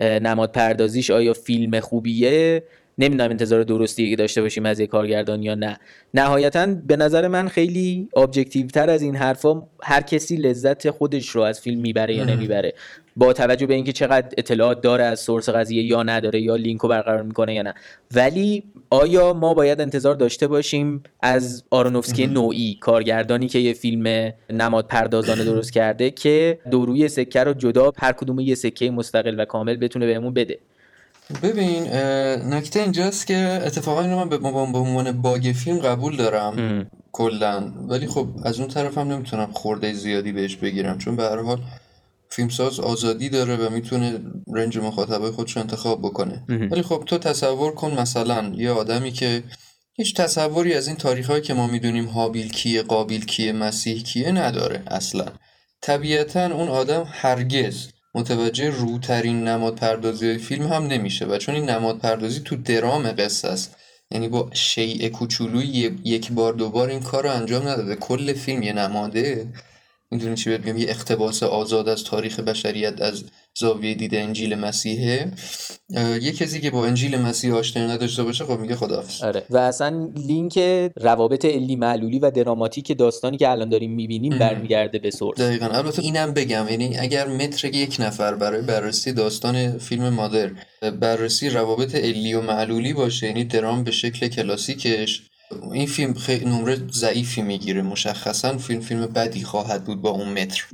نماد پردازیش آیا فیلم خوبیه؟ نمی‌دونم انتظار درستی که داشته باشیم از یک کارگردان یا نه. نهایتا به نظر من خیلی objective تر از این حرفا هر کسی لذت خودش رو از فیلم می‌بره یا نمی‌بره. با توجه به اینکه چقدر اطلاعات داره از source قضیه یا نداره یا لینکو برقرار می‌کنه یا نه. ولی آیا ما باید انتظار داشته باشیم از آرونوفسکی نوعی کارگردانی که یه فیلم نماد پردازانه درست کرده که دوروی سکه رو جدا هر کدوم یه سکه مستقل و کامل بتونه بهمون بده؟ ببین نکته اینجاست که اتفاقا اینو من به عنوان باگ فیلم قبول دارم. کلا. ولی خب از اون طرف هم نمی‌تونم خورده زیادی بهش بگیرم. چون به هر حال فیلمساز آزادی داره و می‌تونه رنج مخاطبای خودش انتخاب بکنه. ولی خب تو تصور کن مثلا یه آدمی که هیچ تصوری از این تاریخهایی که ما می‌دونیم هابیل کیه قابیل کیه مسیح کیه نداره اصلا. طبیعتا اون آدم هرگز متوجه روترین نماد پردازی فیلم هم نمیشه و چون این نماد پردازی تو درام قصه است. یعنی با شیء کوچولوی یک بار دوبار این کار رو انجام نداده. کل فیلم یه نماده. می‌دونی چی بگم یه اقتباس آزاد از تاریخ بشریت از زاویه دید انجیل مسیحه. یه کسی که با انجیل مسیح آشنایی نداشته باشه خب میگه خداحافظ. آره. و اصلا لینک روابط علی معلولی و دراماتیک داستانی که الان داریم می‌بینیم برمیگرده به سورس دقیقا. البته اینم بگم یعنی اگر متر یک نفر برای بررسی داستان فیلم مادر بررسی روابط علی و معلولی باشه یعنی درام به شکل کلاسیکش این فیلم خیلی نمره ضعیفی می‌گیره. مشخصا فیلم فیلم بدی خواهد بود با اون متر.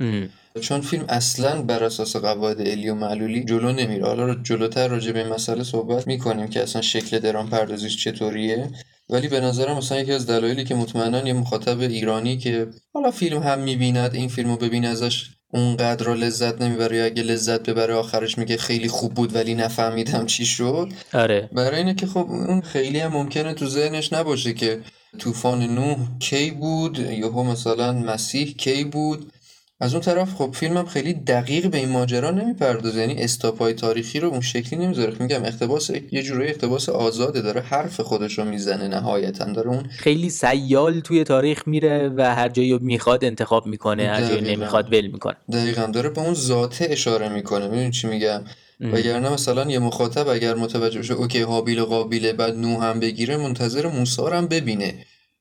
چون فیلم اصلا بر اساس قواعد الی و معلولی جلو نمیره. حالا جلوتر راجع به این مسئله صحبت می‌کنیم که اصلا شکل درام پردازیش چطوریه. ولی به نظرم مثلا یکی از دلایلی که مطمئنا یه مخاطب ایرانی که حالا فیلم هم می‌بیند این فیلمو ببین ازش اونقدر را لذت نمی‌بره یا اگه لذت ببره آخرش میگه خیلی خوب بود ولی نفهمیدم چی شد. آره. برای اینه که خب اون خیلی هم ممکنه تو ذهنش نباشه که طوفان نوح کی بود یهو مثلا مسیح کی بود. از اون طرف خب فیلمم خیلی دقیق به این ماجرا نمی‌پردازه. یعنی استاپای تاریخی رو اون شکلی نمی‌ذاره. میگم اقتباس یه جورایی اقتباس آزاده. داره حرف خودش رو می‌زنه نهایتا. داره اون خیلی سیال توی تاریخ میره و هر جایی می‌خواد انتخاب می‌کنه هر جایی نمی‌خواد ول می‌کنه. دقیقا. داره به اون ذاته اشاره می‌کنه. می‌دونی چی میگم؟ وگرنه مثلا یه مخاطب اگر متوجه بشه اوکی حابیل و قابیله بعد نو هم بگیره منتظر موسی هم ببینه.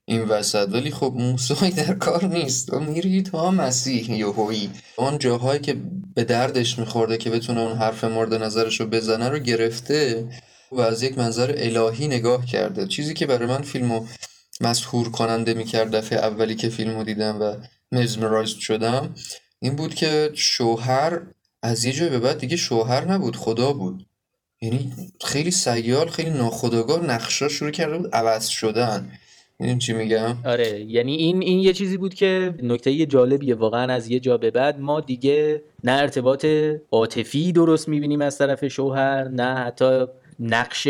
این وسط. ولی خب موسی در کار نیست. و میری تا مسیح یهویی اون جاهایی که به دردش میخورده که بتونه اون حرف مورد نظرش رو بزنه رو گرفته و از یک منظر الهی نگاه کرده. چیزی که برای من فیلمو مسهور کننده می‌کرد دفعه اولی که فیلمو دیدم و مزمرایزد شدم این بود که شوهر از یه جای به بعد دیگه شوهر نبود خدا بود. یعنی خیلی سیال خیلی ناخداگاه نقشا شروع کرده بود عوض شدن. این چی میگم؟ آره یعنی این این یه چیزی بود که نکته جالبیه واقعا از یه جا به بعد ما دیگه نه ارتباط عاطفی درست می‌بینیم از طرف شوهر نه حتی نقش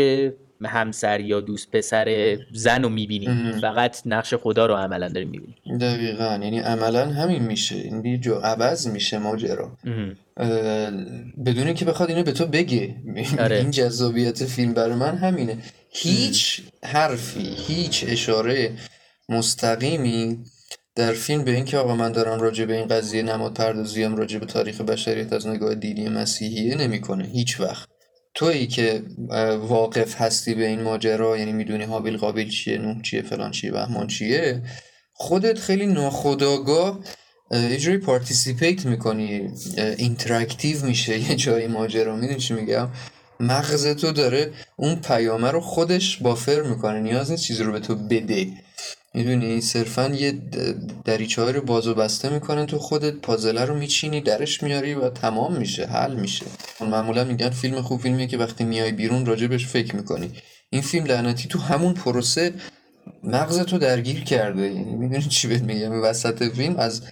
همسر یا دوست پسر زن رو می‌بینیم فقط نقش خدا رو عملا داریم می‌بینیم دقیقا. یعنی عملا همین میشه. این جو عوض میشه ماجرا. بدون که بخواد اینو به تو بگه. آره. این جذابیت فیلم برای من همینه. هیچ حرفی هیچ اشاره مستقیمی در فیلم به اینکه آقا من دارم راجع به این قضیه نماد پردازیم راجع به تاریخ بشریت از نگاه دینی مسیحیه نمی‌کنه. هیچ وقت. تویی که واقف هستی به این ماجرا؟ یعنی می‌دونی هابیل قابل چیه نوح چیه فلان چیه بهمان چیه؟ خودت خیلی ناخداگاه یه جوری participate می‌کنی interactive میشه یه جایی ماجرا. می‌دونی چی میگم؟ مغز تو داره اون پیامه رو خودش buffer می‌کنه نیاز نیست چیزی رو به تو بده. می‌دونی صرفا یه دریچه رو باز و بسته می‌کنه تو خودت پازله رو میچینی درش میاری و تمام میشه حل میشه. معمولا میگن فیلم خوب فیلمیه که وقتی میای بیرون راجبش فکر می‌کنی. این فیلم لعنتی تو همون پروسه مغز تو درگیر کرده. یعنی می‌دونی چی بهت میگم؟ وسط فیلم از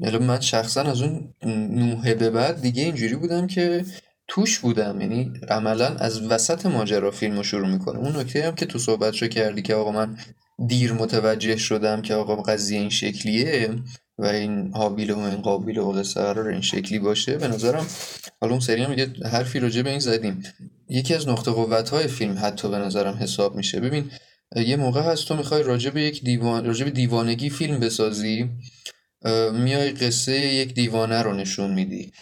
من شخصا از اون نوحه به بعد دیگه اینجوری بودم که توش بودم. یعنی عملا از وسط ماجرا فیلم رو شروع می‌کنه. اون نکته هم که تو صحبت رو کردی که آقا من دیر متوجه شدم که آقا قضیه این شکلیه و این حابیل و این قابیل و قرار این شکلی باشه. به نظرم حالا اون سری هم یه حرفی راجع به این زدیم. یکی از نقطه قوت های فیلم حتی به نظرم حساب میشه. ببین یه موقع هست تو می‌خوای راجع به یک دیوان راجع به دیوانگی فیلم بسازی میای قصه یک دیوانه رو نشون میدی.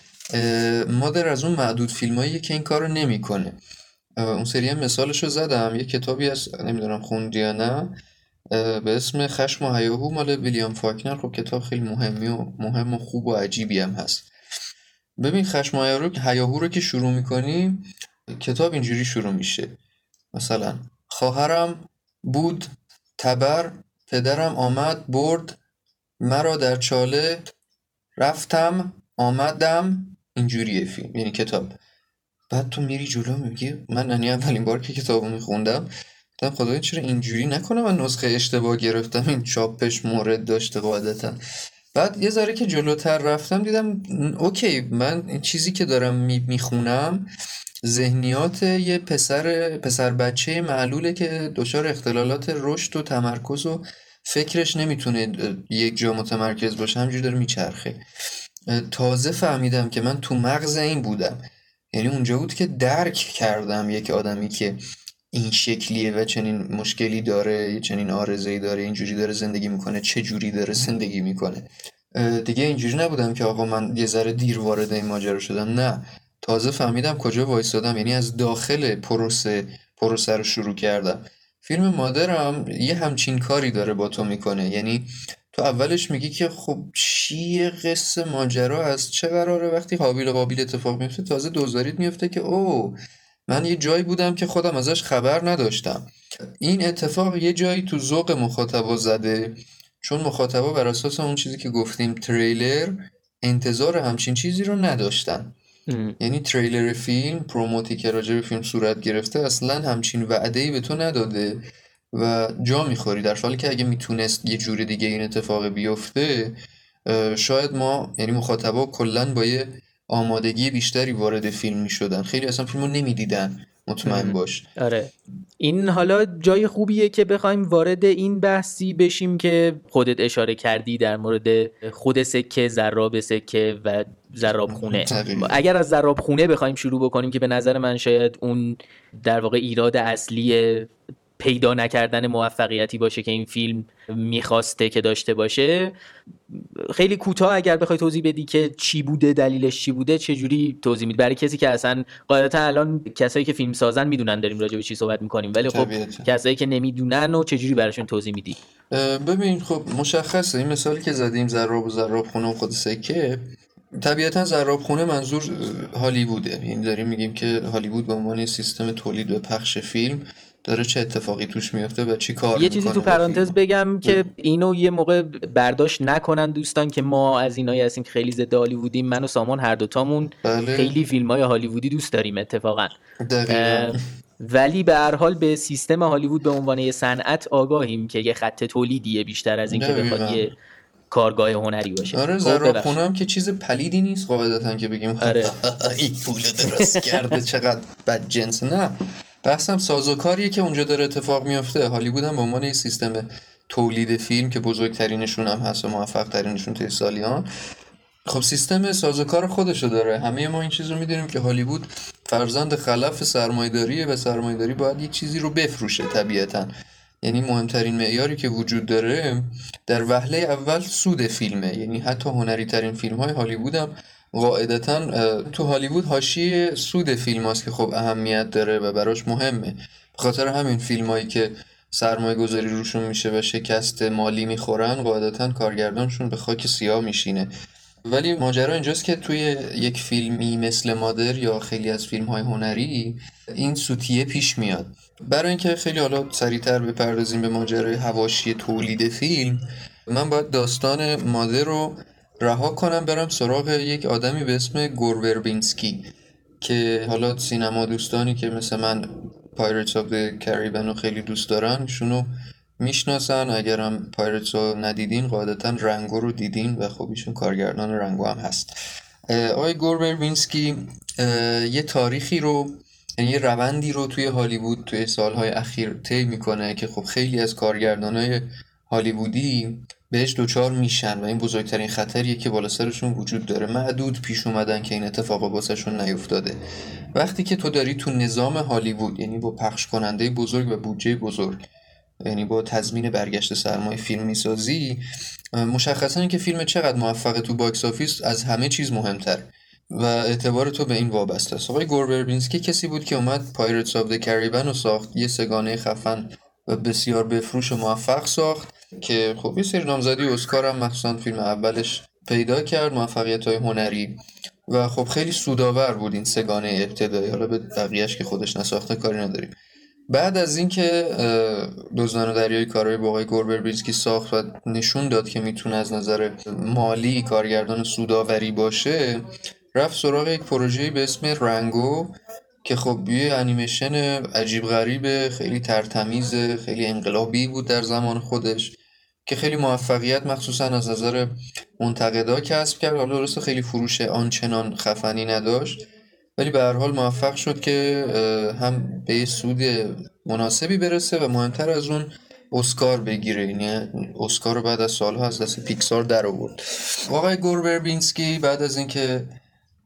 مادر از اون معدود فیلمایی که این کارو نمی‌کنه. اون سری هم مثالشو زدم. یه کتابی از نمی‌دونم خوندی یا نه. به اسم خشم و هیاهو مال ویلیام فاکنر. خب کتاب خیلی مهمی و مهم و خوب و عجیبی هم هست. ببین خشم و هیاهو رو که شروع می‌کنی کتاب اینجوری شروع میشه. مثلا خواهرم بود تبر پدرم آمد برد مرا در چاله رفتم آمدم. اینجوریه فیلم یعنی کتاب. بعد تو میری جلو میگی من یعنی اولین بار که کتابو میخوندم. دیدم خدای چرا اینجوری نکنه من نسخه اشتباه گرفتم؟ این چاپش مورد داشته قاعدتا. بعد یه ذره که جلوتر رفتم دیدم اوکی من این چیزی که دارم می‌خونم ذهنیات یه پسر پسر بچه معلوله که دچار اختلالات رشد و تمرکز و فکرش نمی‌تونه یک جا متمرکز باشه همجوری داره میچرخه. تازه فهمیدم که من تو مغز این بودم. یعنی اونجا بود که درک کردم یک آدمی که این شکلیه و چنین مشکلی داره چنین آرزهی داره اینجوری داره زندگی می‌کنه چه جوری داره زندگی می‌کنه. دیگه اینجوری نبودم که آقا من یه ذره دیر وارد این ماجرا شدم نه. تازه فهمیدم کجا وایستادم یعنی از داخل پروسه پروسه رو شروع کردم. فیلم مادرم یه همچین کاری داره با تو می‌کنه یعنی تو اولش میگی که خب چیه قصه ماجرا از چه قراره؟ وقتی حابیل و قابیل اتفاق میفته تازه دوزاریت میفته که او من یه جایی بودم که خودم ازش خبر نداشتم. این اتفاق یه جایی تو ذوق مخاطبا زده چون مخاطبا بر اساس اون چیزی که گفتیم تریلر انتظار همچین چیزی رو نداشتن. یعنی تریلر فیلم پروموتی که راجع به فیلم صورت گرفته اصلا همچین وعده ای به تو نداده و جا می‌خوری. در حالی که اگه می‌تونست یه جور دیگه این اتفاق بیفته شاید ما یعنی مخاطبا کلا با یه آمادگی بیشتری وارد فیلم می شدن خیلی اصلا فیلمو نمی‌دیدن. مطمئن باش. آره. این حالا جای خوبیه که بخوایم وارد این بحثی بشیم که خودت اشاره کردی در مورد خود سکه زراب سکه و زراب خونه. اگر از زراب خونه بخوایم شروع بکنیم که به نظر من شاید اون در واقع ایراد اصلی پیدا نکردن موفقیتی باشه که این فیلم می‌خواسته که داشته باشه. خیلی کوتاه اگر بخوای توضیح بدی که چی بوده دلیلش چی بوده چه جوری توضیح میدی؟ برای کسی که اصلا قاعدتا الان کسایی که فیلم سازن می‌دونن داریم راجع به چی صحبت می‌کنیم ولی خب کسایی که نمی‌دونن و چه جوری براشون توضیح میدی؟ ببین خب مشخصه. این مثالی که زدیم زراب و زراب خونه و خود سکه طبیعتا زراب خونه منظور هالیووده. یعنی داریم میگیم که هالیوود به عنوان سیستم تولید و پخش فیلم داره چه اتفاقی توش میفته و چی کار یه چیزی تو پرانتز بگم که اینو یه موقع برداشت نکنن دوستان که ما از اینایی هستیم که خیلی ضد هالیوودیم. من و سامان هر دوتامون بله. خیلی فیلم های هالیوودی دوست داریم اتفاقا. ولی به هر حال به سیستم هالیوود به عنوان یه صنعت آگاهیم که یه خط تولیدیه بیشتر از اینکه بخواد یه کارگاه هنری باشه. آره خب، زرا خونه که چیز پلیدی نیست قاعدتا که بگیم آره. این پول درست کرده چقدر بد جنس. نه. بحثم سازوکاریه که اونجا داره اتفاق میفته هالیوود هم به عنوان سیستم تولید فیلم که بزرگترینشون هم هست و موفق ترینشون توی سالیان. خب سیستم سازوکار خودشو داره. همه ما این چیز رو می‌دونیم که هالیوود فرزند خلف سرمایداریه و سرمایداری باید یه چیزی رو بفروشه طبیعتا. یعنی مهمترین معیاری که وجود داره در وهله اول سود فیلمه. یعنی حتی هنری ترین فیلم های هالیوود هم قاعدتا تو هالیوود حاشیه سود فیلم هاست که خب اهمیت داره و براش مهمه. خاطر همین فیلم هایی که سرمایه گذاری روشون میشه و شکست مالی می‌خورن قاعدتا کارگردانشون به خاک سیاه میشینه. ولی ماجرا اینجاست که توی یک فیلمی مثل مادر یا خیلی از فیلم های هنری این سوتیه پیش میاد. برای اینکه خیلی حالا سریعتر بپردازیم به ماجرای حواشی تولید فیلم من باید داستان مادر رو رها کنم برم سراغ یک آدمی به اسم گور وربینسکی که حالا سینما دوستانی که مثل من Pirates of the Caribbean رو خیلی دوست دارن ایشونو می‌شناسن. اگرم Pirates رو ندیدین قاعدتا رنگو رو دیدین و خب ایشون کارگردان رنگو هم هست. آقای گوروربینسکی یه تاریخی رو یعنی یه روندی رو توی هالیوود توی سالهای اخیر طی می‌کنه که خب خیلی از کارگردانای هالیوودی بهش دوچار میشن و این بزرگترین خطریه که بالا سرشون وجود داره. معدود پیش اومدن که این اتفاقا باسشون نیفتاده. وقتی که تو داری تو نظام هالیوود یعنی با پخش کننده بزرگ و بودجه بزرگ یعنی با تضمین برگشت سرمایه فیلم می‌سازی مشخصا که فیلم چقدر موفقه تو box office از همه چیز مهمتر و اعتبار تو به این وابسته است. آقای گور وربینسکی کسی بود که اومد Pirates of the Caribbean رو ساخت یه سه‌گانه خفن و بسیار بفروش و موفق ساخت. که خب یه سری نامزدی اسکار هم مخصوصا فیلم اولش پیدا کرد موفقیت های هنری. و خب خیلی سودآور بود این سه‌گانه ابتدایی. حالا به بقیهش که خودش نساخته کاری نداریم. بعد از اینکه دزدان دریایی کارهای با آقای گوربربینسکی ساخت و نشون داد که می‌تونه از نظر مالی کارگردان سوداوری باشه رفت سراغ یک پروژه به اسم رنگو که خب یه انیمیشن عجیب غریب خیلی ترتمیز خیلی انقلابی بود در زمان خودش. که خیلی موفقیت مخصوصا از نظر منتقدا کسب کرد. حالا درست خیلی فروش آنچنان خفنی نداشت ولی به هر حال موفق شد که هم به سود مناسبی برسه و مهمتر از اون اسکار بگیره. یعنی اسکار رو بعد از سالها از دست پیکسار در آورد. آقای گوربربینسکی بعد از اینکه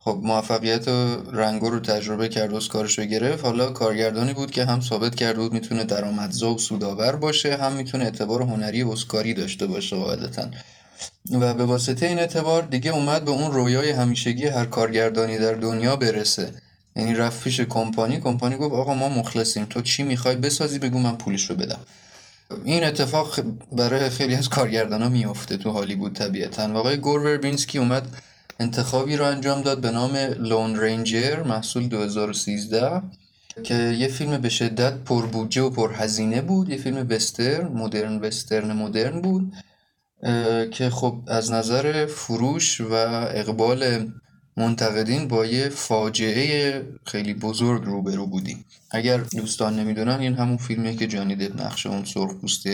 خب موفقیت رنگو رو تجربه کرد اسکارش رو گرفت. حالا کارگردانی بود که هم ثابت کرده بود می‌تونه درآمدزا و سودآور باشه هم می‌تونه اعتبار هنری اسکاری داشته باشه قاعدتا و به واسطه این اعتبار دیگه اومد به اون رویای همیشگی هر کارگردانی در دنیا برسه. یعنی رفت پیش کمپانی کمپانی گفت آقا ما مخلصیم. تو چی می‌خوای بسازی؟ بگو من پولش رو بدم. این اتفاق برای خیلی از کارگردان ها میفته تو هالیوود طبیعتا. و آقای گورور اومد انتخابی رو انجام داد به نام لون رینجر محصول 2013 که یه فیلم به شدت پربودجه و پرهزینه بود. یه فیلم وسترن مدرن وسترن مدرن بود که خب از نظر فروش و اقبال منتقدین با یه فاجعه خیلی بزرگ روبرو بودیم. اگر دوستان نمی‌دونن این همون فیلمیه که جانی دپ نقشه اون سرخ پوست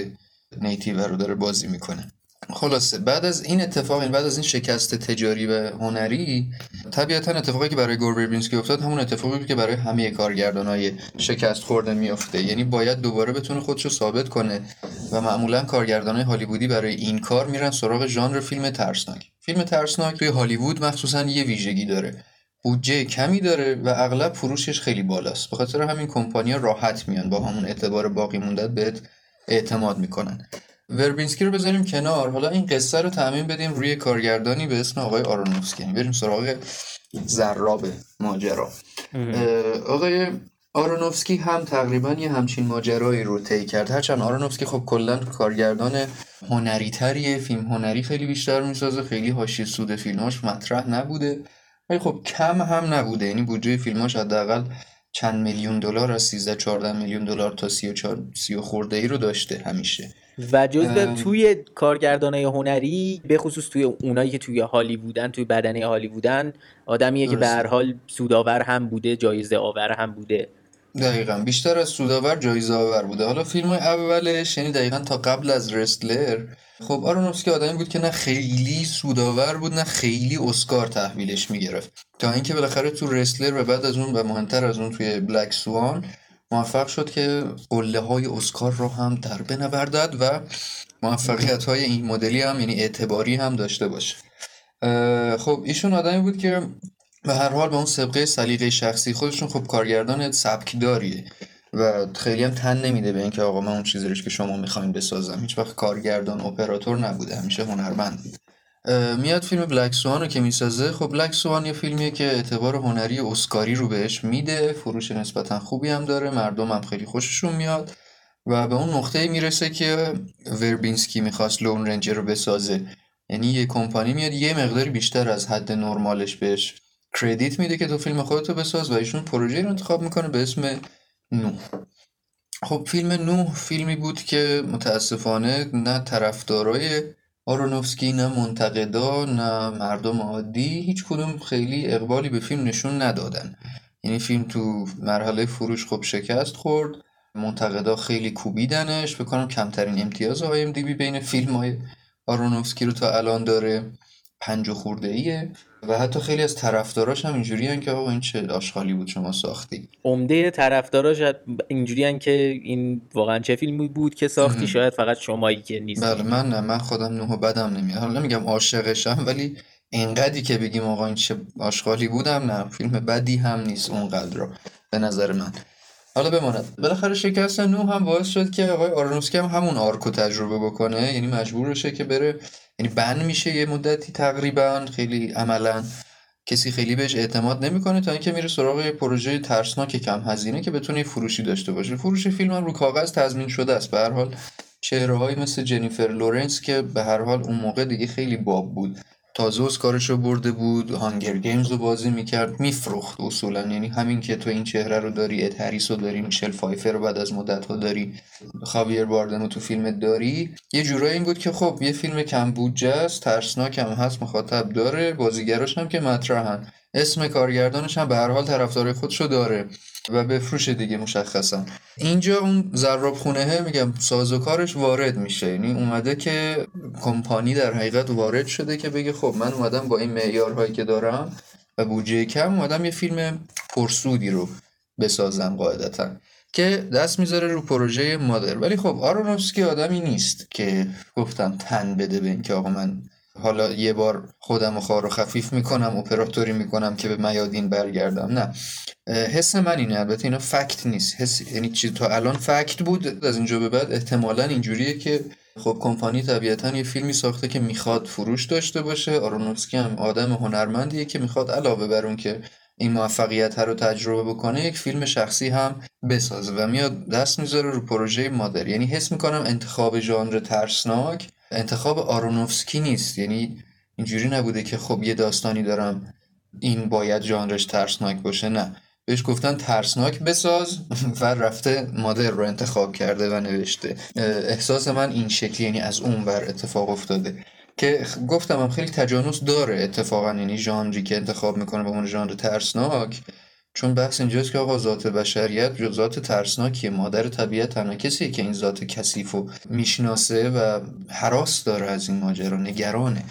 نیتیو رو داره بازی می‌کنه. خلاصه بعد از این اتفاق این بعد از این شکست تجاری و هنری طبیعتا اتفاقی که برای گور بربینسکی افتاد همون اتفاقی بود که برای همه کارگردانای شکست خورده میافته. یعنی باید دوباره بتونه خودشو ثابت کنه و معمولا کارگردانای هالیوودی برای این کار میرن سراغ ژانر فیلم ترسناک. فیلم ترسناک توی هالیوود مخصوصا یه ویژگی داره. بودجه کمی داره و اغلب فروشش خیلی بالاست. به خاطر همین کمپانیا راحت میان با همون اعتبار باقی مونده بهت اعتماد می‌کنن. وربینسکی رو بذاریم کنار. حالا این قصه رو تعمین بدیم روی کارگردانی به اسم آقای آرونوفسکی یعنی بریم سراغ زراب ماجرا. آقای آرونوفسکی هم تقریبا یه همچین ماجرایی رو طی کرد. هرچند آرونوفسکی خب کلا کارگردان هنری تریه فیلم هنری خیلی بیشتر می‌سازه خیلی حاشیه سود فیلماش مطرح نبوده. ولی خب کم هم نبوده. یعنی بودجه فیلماش حداقل چند میلیون دلار از 13 14 میلیون دلار تا 34 30 خورده ای رو داشته همیشه. و جزء توی کارگردانای هنری به خصوص توی اونایی که توی هالیوودن توی بدنه هالیوودن آدمیه که به هر حال سودآور هم بوده جایزه آور هم بوده. دقیقا. بیشتر از سودآور جایزه آور بوده. حالا فیلم اولش یعنی دقیقا تا قبل از رستلر خب آرونوفسکی آدمی بود که نه خیلی سودآور بود نه خیلی اسکار تحویلش می‌گرفت. تا اینکه بالاخره تو رسلر و بعد از اون و مهمتر از اون توی بلک سوان موفق شد که قله های اسکار رو هم در بنوردد و موفقیت های این مدلی هم یعنی اعتباری هم داشته باشه. خب ایشون آدمی بود که به هر حال به اون سبقه سلیقه شخصی خودشون خب کارگردان داریه و خیلی هم تن نمیده به اینکه آقا من اون چیزی که شما می‌خواین بسازم. هیچ وقت کارگردان اپراتور نبوده همیشه هنرمند بود. میاد فیلم بلک سوان رو که می‌سازه. خب بلک سوان یه فیلمیه که اعتبار هنری اسکاری رو بهش میده. فروش نسبتا خوبی هم داره. مردم هم خیلی خوششون میاد. و به اون نقطه می‌رسه که وربینسکی می‌خواست لون رنجر رو بسازه. یعنی یه کمپانی میاد یه مقداری بیشتر از حد نرمالش بهش کردیت میده که تو فیلم خودتو بساز و ایشون پروژه رو انتخاب می‌کنه به اسم نو خب فیلم نو فیلمی بود که متاسفانه نه طرفدارای آرونوفسکی نه منتقدا نه مردم عادی هیچ کدوم خیلی اقبالی به فیلم نشون ندادن. یعنی فیلم تو مرحله فروش خب شکست خورد منتقدا خیلی کوبیدنش. بکنم کمترین امتیاز های دی بی بین فیلم های آرونوفسکی رو تا الان داره. پنج خورده ایه و حتی خیلی از طرفداراش هم اینجوری که آقا این چه آشغالی بود شما ساختی؟ عمده طرفداراش اینجوری که این واقعا چه فیلمی بود که ساختی؟ شاید فقط شمایی که نیست. بله من نه من خودم نوح بدم نمیاد. حالا نمیگم عاشقشم ولی اینقدری که بگیم آقا این چه آشغالی بود نه فیلم بدی هم نیست اونقدر رو به نظر من. حالا بماند. بالاخره شکست نوح هم باعث شد که آقای آرونوفسکی هم همون arc و تجربه بکنه. یعنی مجبور بشه که بره یعنی ban میشه یه مدتی تقریبا خیلی عملا. کسی خیلی بهش اعتماد نمی‌کنه تا اینکه میره سراغ یه پروژه ترسناک کم هزینه که بتونه فروشی داشته باشه. فروش فیلم هم رو کاغذ تضمین شده است. به هر حال چهره مثل جنیفر لورنس که به هر حال اون موقع دیگه خیلی باب بود. تازه کارش رو برده بود Hunger Games رو بازی می‌کرد میفروخت اصولا. یعنی همین که تو این چهره رو داری اد هریس رو داری میشل فایفر رو بعد از مدت ها داری خاویر باردم رو تو فیلم داری. یه جورایی این بود که خب یه فیلم کم بودجه است ترسناک هم هست مخاطب داره بازیگراش هم که مطرحن. اسم کارگردانش هم به هر حال طرفدار خودشو داره. و بفروش دیگه مشخصا. اینجا اون ضرابخونه میگم سازوکارش وارد میشه. یعنی اومده که کمپانی در حقیقت وارد شده که بگه خب من اومدم با این معیارهایی که دارم و بودجه کم اومدم یه فیلم پرسودی رو بسازم قاعدتا که دست می‌ذاره رو پروژه مادر. ولی خب آرونوفسکی آدمی نیست که گفتم تن بده به اینکه آقا من حالا یه بار خودم و خار خفیف می‌کنم اپراتوری می‌کنم که به میادین برگردم. نه. حس من اینه البته اینا فکت نیست. حس یعنی چیز تا الان فکت بود از اینجا به بعد احتمالا اینجوریه که خب کمپانی طبیعتا یه فیلمی ساخته که می‌خواد فروش داشته باشه. آرونوفسکی هم آدم هنرمندیه که می‌خواد علاوه بر اون که این موفقیت رو تجربه بکنه یک فیلم شخصی هم بسازه و میاد دست می‌ذاره رو پروژه مادر. یعنی حس می‌کنم انتخاب ژانر ترسناک انتخاب آرونوفسکی نیست. یعنی اینجوری نبوده که خب یه داستانی دارم این باید ژانرش ترسناک باشه. نه. بهش گفتن ترسناک بساز و رفته مادر رو انتخاب کرده و نوشته. احساس من این شکلی یعنی از اون ور اتفاق افتاده. که گفتم هم خیلی تجانس داره اتفاقا یعنی ژانری که انتخاب می‌کنه به اون ژانر ترسناک. چون بحث اینجاست که آقا ذات بشریت ذات ترسناکیه مادر طبیعت تنها کسیه که این ذات کثیف و می‌شناسه و حراس داره از این ماجرا نگرانه.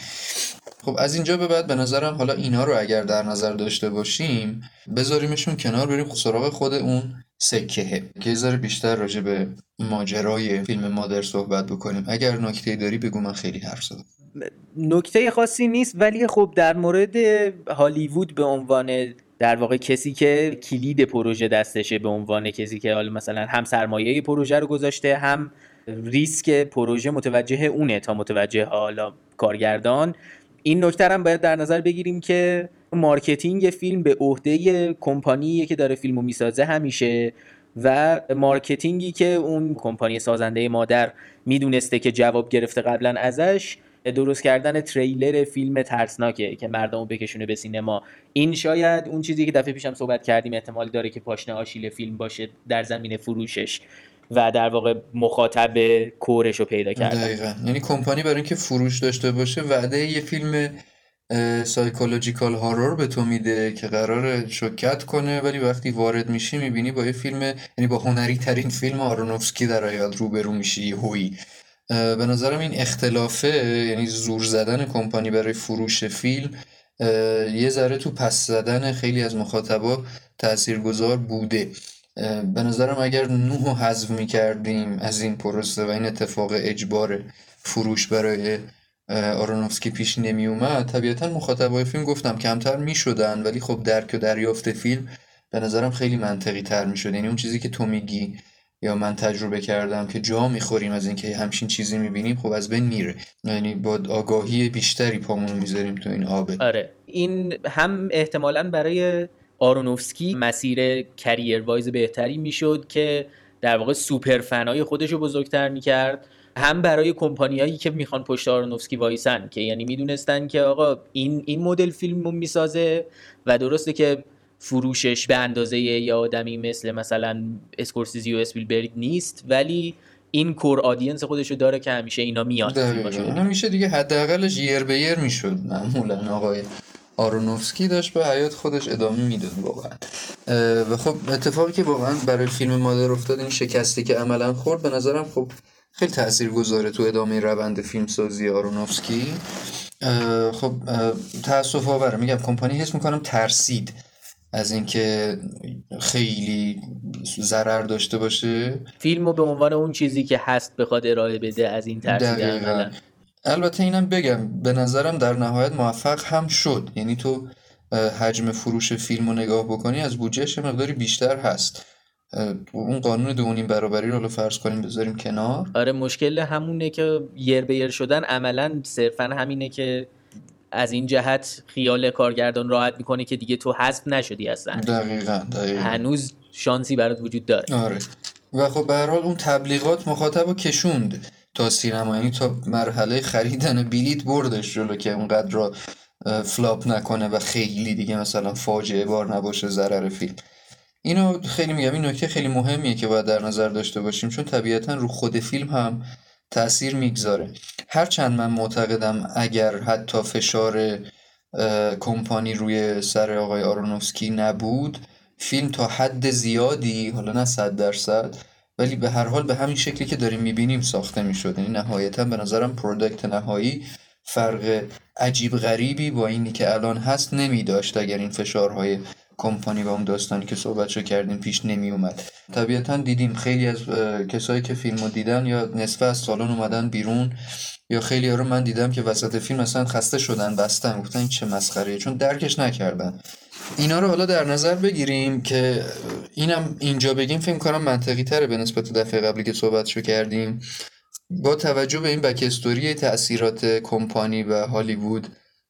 خب از اینجا به بعد به نظرم حالا اینا رو اگر در نظر داشته باشیم بذاریمشون کنار بریم سراغ خود اون سکهه که ذره بیشتر راجع به ماجرای فیلم مادر صحبت بکنیم. اگر نکته داری بگو من خیلی حرف زدم. نکته خاصی نیست ولی خب در مورد هالیوود به عنوان در واقع کسی که کلید پروژه دستشه به عنوان کسی که حالا مثلا هم سرمایه پروژه رو گذاشته هم ریسک پروژه متوجه اونه تا متوجه حالا کارگردان. این نکته هم باید در نظر بگیریم که marketing فیلم به عهده کمپانی که داره فیلمو می‌سازه همیشه و marketing ی که اون کمپانی سازنده مادر می‌دونسته که جواب گرفته قبلا ازش درست کردن تریلر فیلم ترسناکه که مردم بکشونه به سینما. این شاید اون چیزی که دفعه پیشم صحبت کردیم احتمال داره که پاشنه آشیل فیلم باشه در زمین فروشش و در واقع مخاطب core ش رو پیدا کرده. دقیقا. یعنی کمپانی برای اینکه فروش داشته باشه وعده یه فیلم سایکولوژیکال هارور به تو میده که قرار شکت کنه ولی وقتی وارد میشی می‌بینی با یه فیلم یعنی با هنری ترین فیلم آرونوفسکی در آیاد روبرو میشی هوی به نظرم این اختلافه یعنی زور زدن کمپانی برای فروش فیلم یه ذره تو پس زدن خیلی از مخاطبا تاثیرگذار بوده. به نظرم اگر نوح حذف می‌کردیم از این پروسه و این اتفاق اجبار فروش برای آرونوفسکی پیش نمی اومد طبیعتا مخاطبای فیلم گفتم کمتر می‌شدن ولی خب درک و دریافت فیلم به نظرم خیلی منطقی تر می‌شد. یعنی اون چیزی که تو میگی یا من تجربه کردم که جا می‌خوریم از اینکه همچین چیزی می‌بینیم خب از بین میره. یعنی با آگاهی بیشتری پامون می‌ذاریم تو این آبه آره. این هم احتمالا برای آرونوفسکی مسیر کریر وایز بهتری می‌شد که در واقع super fan ای خودش رو بزرگتر می‌کرد. هم برای کمپانیایی که می‌خوان پشت آرونوفسکی وایسن که یعنی می‌دونستن که آقا این این مدل فیلم می‌سازه و درسته که فروشش به اندازه یه آدمی مثل مثلا اسکورسیزی و اسپیلبرگ نیست ولی این core audience خودشو داره که همیشه اینا میاد اینا میشه دیگه حداقلش یر به یر می‌شد معمولا. آقای آرونوفسکی داشت به حیات خودش ادامه می‌داد واقعا. و خب اتفاقی که واقعا برای فیلم مادر افتاد این شکستی که عملا خورد به نظرم خب خیلی تأثیر گذاره تو ادامه روند فیلمسازی آرونوفسکی. خب تاسف آوره. میگم کمپانی حس می‌کنم ترسید. از اینکه خیلی ضرر داشته باشه. فیلم رو به عنوان اون چیزی که هست بخواد ارائه بده از این ترسید البته اینم بگم به نظرم در نهایت موفق هم شد. یعنی تو حجم فروش فیلم رو نگاه بکنی از بودجهش مقداری بیشتر هست. اون قانون دونیم برابری رو فرض کنیم بذاریم کنار. آره مشکل همونه که یر به یر شدن عملا صرفا همینه که از این جهت خیال کارگردان راحت می‌کنه که دیگه تو حذف نشدی اصلا. دقیقا, دقیقا. هنوز شانسی برات وجود داره. آره. و خب به حال اون تبلیغات مخاطب رو کشوند تا سینما یعنی تا مرحله خریدن بلیت بردش جلو که اونقدر را flop نکنه و خیلی دیگه مثلا فاجعه بار نباشه ضرر فیلم. اینو خیلی میگم این نکته خیلی مهمیه که باید در نظر داشته باشیم چون طبیعتا رو خود فیلم هم تاثیر می‌گذاره. هرچند من معتقدم اگر حتی فشار کمپانی روی سر آقای آرونوفسکی نبود فیلم تا حد زیادی حالا نه صد درصد ولی به هر حال به همین شکلی که داریم می‌بینیم ساخته می‌شد. یعنی نهایتا به نظرم product نهایی فرق عجیب غریبی با اینی که الان هست نمی داشت اگر این فشارهای کمپانی و اون داستانی که صحبت کردیم پیش نمی اومد طبیعتا دیدیم خیلی از کسایی که فیلم رو دیدن یا نصفه از سالن اومدن بیرون یا خیلی رو من دیدم که وسط فیلم اصلا خسته شدن بستن گفتن چه مسخره چون درکش نکردن. اینا رو حالا در نظر بگیریم که اینم اینجا بگیم فیلم کنم منطقی تره به نسبت دفعه قبلی که صحبتشو کردیم. با توجه به این backstory تاثیرات کمپانی و هالیوود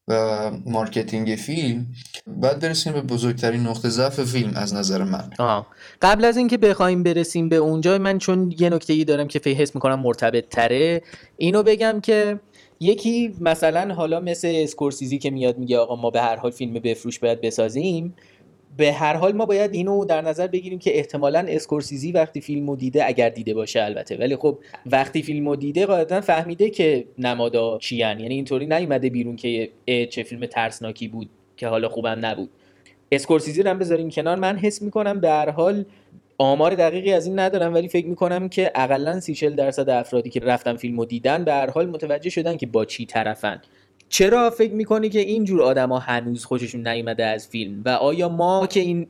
و marketing فیلم بعد برسیم به بزرگترین نقطه ضعف فیلم از نظر من آه. قبل از اینکه بخوایم برسیم به اونجا من چون یه نکته ای دارم که فکر حس می‌کنم مرتبط تره اینو بگم که یکی مثلا حالا مثل اسکورسیزی که میاد میگه آقا ما به هر حال فیلم بفروش باید بسازیم به هر حال ما باید اینو در نظر بگیریم که احتمالا اسکورسیزی وقتی فیلمو دیده اگر دیده باشه البته. ولی خب وقتی فیلمو دیده قاعدتا فهمیده که نمادا چیان. یعنی اینطوری نیومده بیرون که چه فیلم ترسناکی بود که حالا خوبم نبود. اسکورسیزی رو هم بذاریم کنار. من حس می‌کنم در حال آمار دقیقی از این ندارم ولی فکر می‌کنم که اقلا سی درصد افرادی که رفتن فیلم دیدن به هر حال متوجه شدن که با چی طرفن. چرا فکر می‌کنی که اینجور آدما هنوز خوششون نیومده از فیلم؟ و آیا ما که این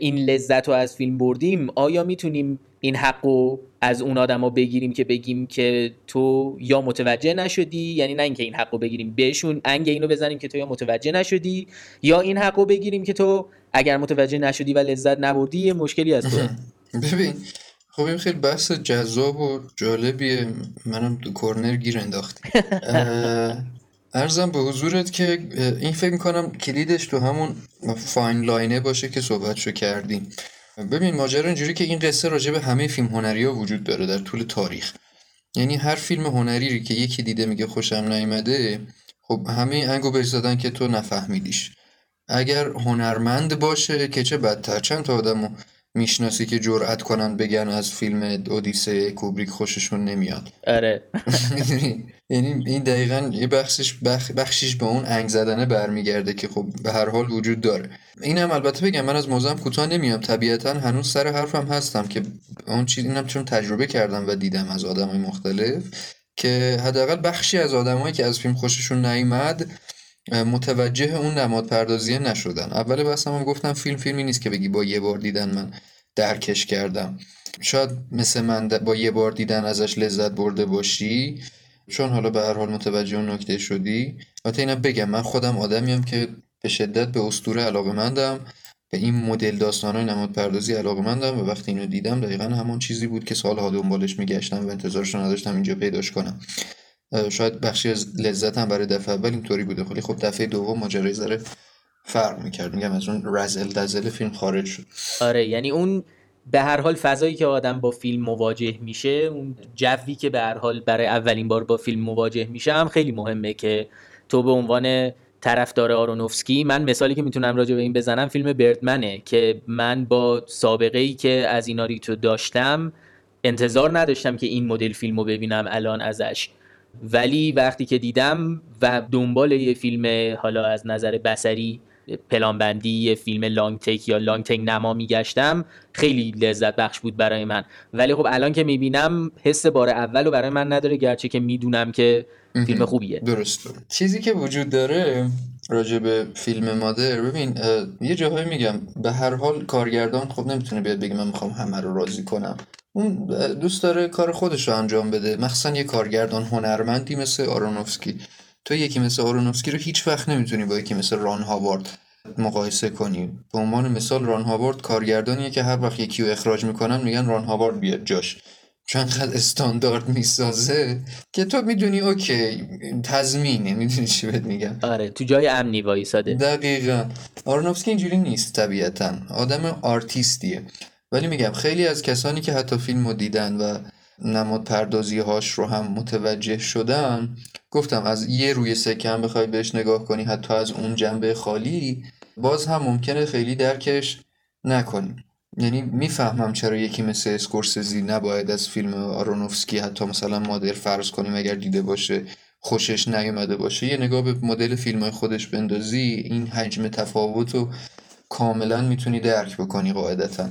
این لذت رو از فیلم بردیم آیا می‌تونیم این حق از اون آدما بگیریم که بگیم که تو یا متوجه نشدی؟ یعنی نه اینکه این حق رو بگیریم بهشون انگ اینو بزنیم که تو یا متوجه نشدی یا این حق رو بگیریم که تو اگر متوجه نشدی و لذت نبردی یه مشکلی از تو. ببین خب این خیلی بحث جذاب و جالبیه. منم دو کورنر گیر انداختی ارزم به حضورت که این فکر می‌کنم کلیدش تو همون فاین لاینه باشه که صحبتشو کردیم. ببین ماجرا اینجوری که این قصه راجع به همه فیلم هنری ها وجود داره در طول تاریخ. یعنی هر فیلم هنری که یکی دیده میگه خوشم نیامده خب همه انگو بهش زدن که تو نفهمیدیش. اگر هنرمند باشه که چه بدتر چند تا آدمو می‌شناسی که جرأت کنن بگن از فیلم اودیسه کوبریک خوششون نمیاد. آره. یعنی این دقیقا یه بخشش بخ... بخشیش به اون انگ زدنه برمیگرده که خب به هر حال وجود داره. این هم البته بگم من از موزم کوتاه نمیام. طبیعتا هنوز سر حرفم هستم که اون چیز اینم چون تجربه کردم و دیدم از آدمای مختلف که حداقل بخشی از آدمایی که از فیلم خوششون نیامد متوجه اون نماد پردازی نشدن. اول بحثم هم گفتم فیلم فیلمی نیست که بگی با یه بار دیدن من درکش کردم. شاید مثل من با یه بار دیدن ازش لذت برده باشی. چون حالا به هر حال متوجه اون نکته شدی. و اینا بگم من خودم آدمیم که به شدت به اسطوره علاقه مندم به این مدل های نماد پردازی علاقه مندم و وقتی اینو دیدم دقیقا همون چیزی بود که سالها دنبالش میگشتم و انتظارش رو نداشتم اینجا پیداش کنم. شاید بخشی از لذتم برای دفعه اول اینطوری بوده. خیلی خب دفعه دوم ماجرای ذره فرق می‌کرد. میگم از اون رزل دزل فیلم خارج شد. آره یعنی اون به هر حال فضایی که آدم با فیلم مواجه میشه اون جوی که به هر حال برای اولین بار با فیلم مواجه میشه هم خیلی مهمه که تو به عنوان طرفدار آرونوفسکی من مثالی که می‌تونم راجع به این بزنم فیلم بردمنه که من با سابقه ای که از ایناریتو داشتم انتظار نداشتم که این مدل فیلم رو ببینم الان ازش. ولی وقتی که دیدم و دنبال یه فیلم حالا از نظر بسری پلانبندی یه فیلم لانگ تک یا لانگ تک نما میگشتم خیلی لذت بخش بود برای من. ولی خب الان که می‌بینم حس بار اول و برای من نداره گرچه که می‌دونم که فیلم خوبیه. درست. چیزی که وجود داره راجع به فیلم مادر ببین یه جاهایی میگم به هر حال کارگردان خب نمی‌تونه بیاد بگه من می‌خوام همه رو راضی کنم. اون دوست داره کار خودش رو انجام بده. مخصوصا یه کارگردان هنرمندی مثل آرونوفسکی. تو یکی مثل آرونوفسکی رو هیچ وقت نمی‌تونی با یکی مثل ران هاوارد مقایسه کنی. به عنوان مثال ران هاوارد کارگردانیه که هر وقت یکی رو اخراج می‌کنن میگن ران هاوارد بیاد جاش. چون انقدر استاندارد می‌سازه که تو می‌دونی اوکی تضمینه. می‌دونی چی بهت میگم؟ آره تو جای امنی وایساده. دقیقا. آرونوفسکی اینجوری نیست طبیعتا. آدم آرتیستیه. ولی میگم خیلی از کسانی که حتی فیلم رو دیدن و نماد پردازی هاش رو هم متوجه شدن گفتم از یه روی سکه هم بخوای بهش نگاه کنی حتی از اون جنبه خالی باز هم ممکنه خیلی درکش نکنی. یعنی می‌فهمم چرا یکی مثل اسکورسزی نباید از فیلم آرونوفسکی حتی مثلا مادر فرض کنیم اگر دیده باشه خوشش نیومده باشه یه نگاه به مدل فیلم های خودش بندازی این حجم تفاوت رو کاملا می‌تونی درک بکنی قاعدتا.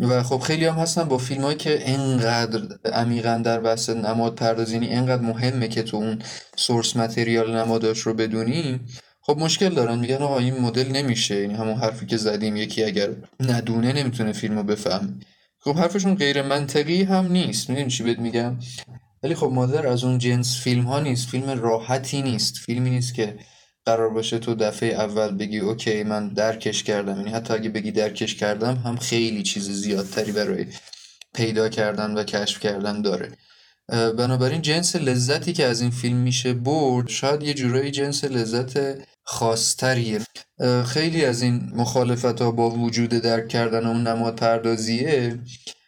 و خب خیلی هم هستن با فیلم هایی که انقدر عمیقا در بحث نماد پردازی یعنی انقدر مهمه که تو اون سورس متریال نماداش رو بدونی. خب مشکل دارن میگن آقا این مدل نمیشه یعنی همون حرفی که زدیم یکی اگر ندونه نمی‌تونه فیلم رو بفهم خب حرفشون غیر منطقی هم نیست می‌دونی چی بهت میگم؟ ولی خب مادر از اون جنس فیلم ها نیست فیلم راحتی نیست فیلمی نیست که قرار باشه تو دفعه اول بگی اوکی من درکش کردم. یعنی حتی اگه بگی درکش کردم هم خیلی چیز زیادتری برای پیدا کردن و کشف کردن داره. بنابراین جنس لذتی که از این فیلم میشه برد شاید یه جورایی جنس لذت خاصتریه. خیلی از این مخالفت ها با وجود درک کردن اون نماد پردازیه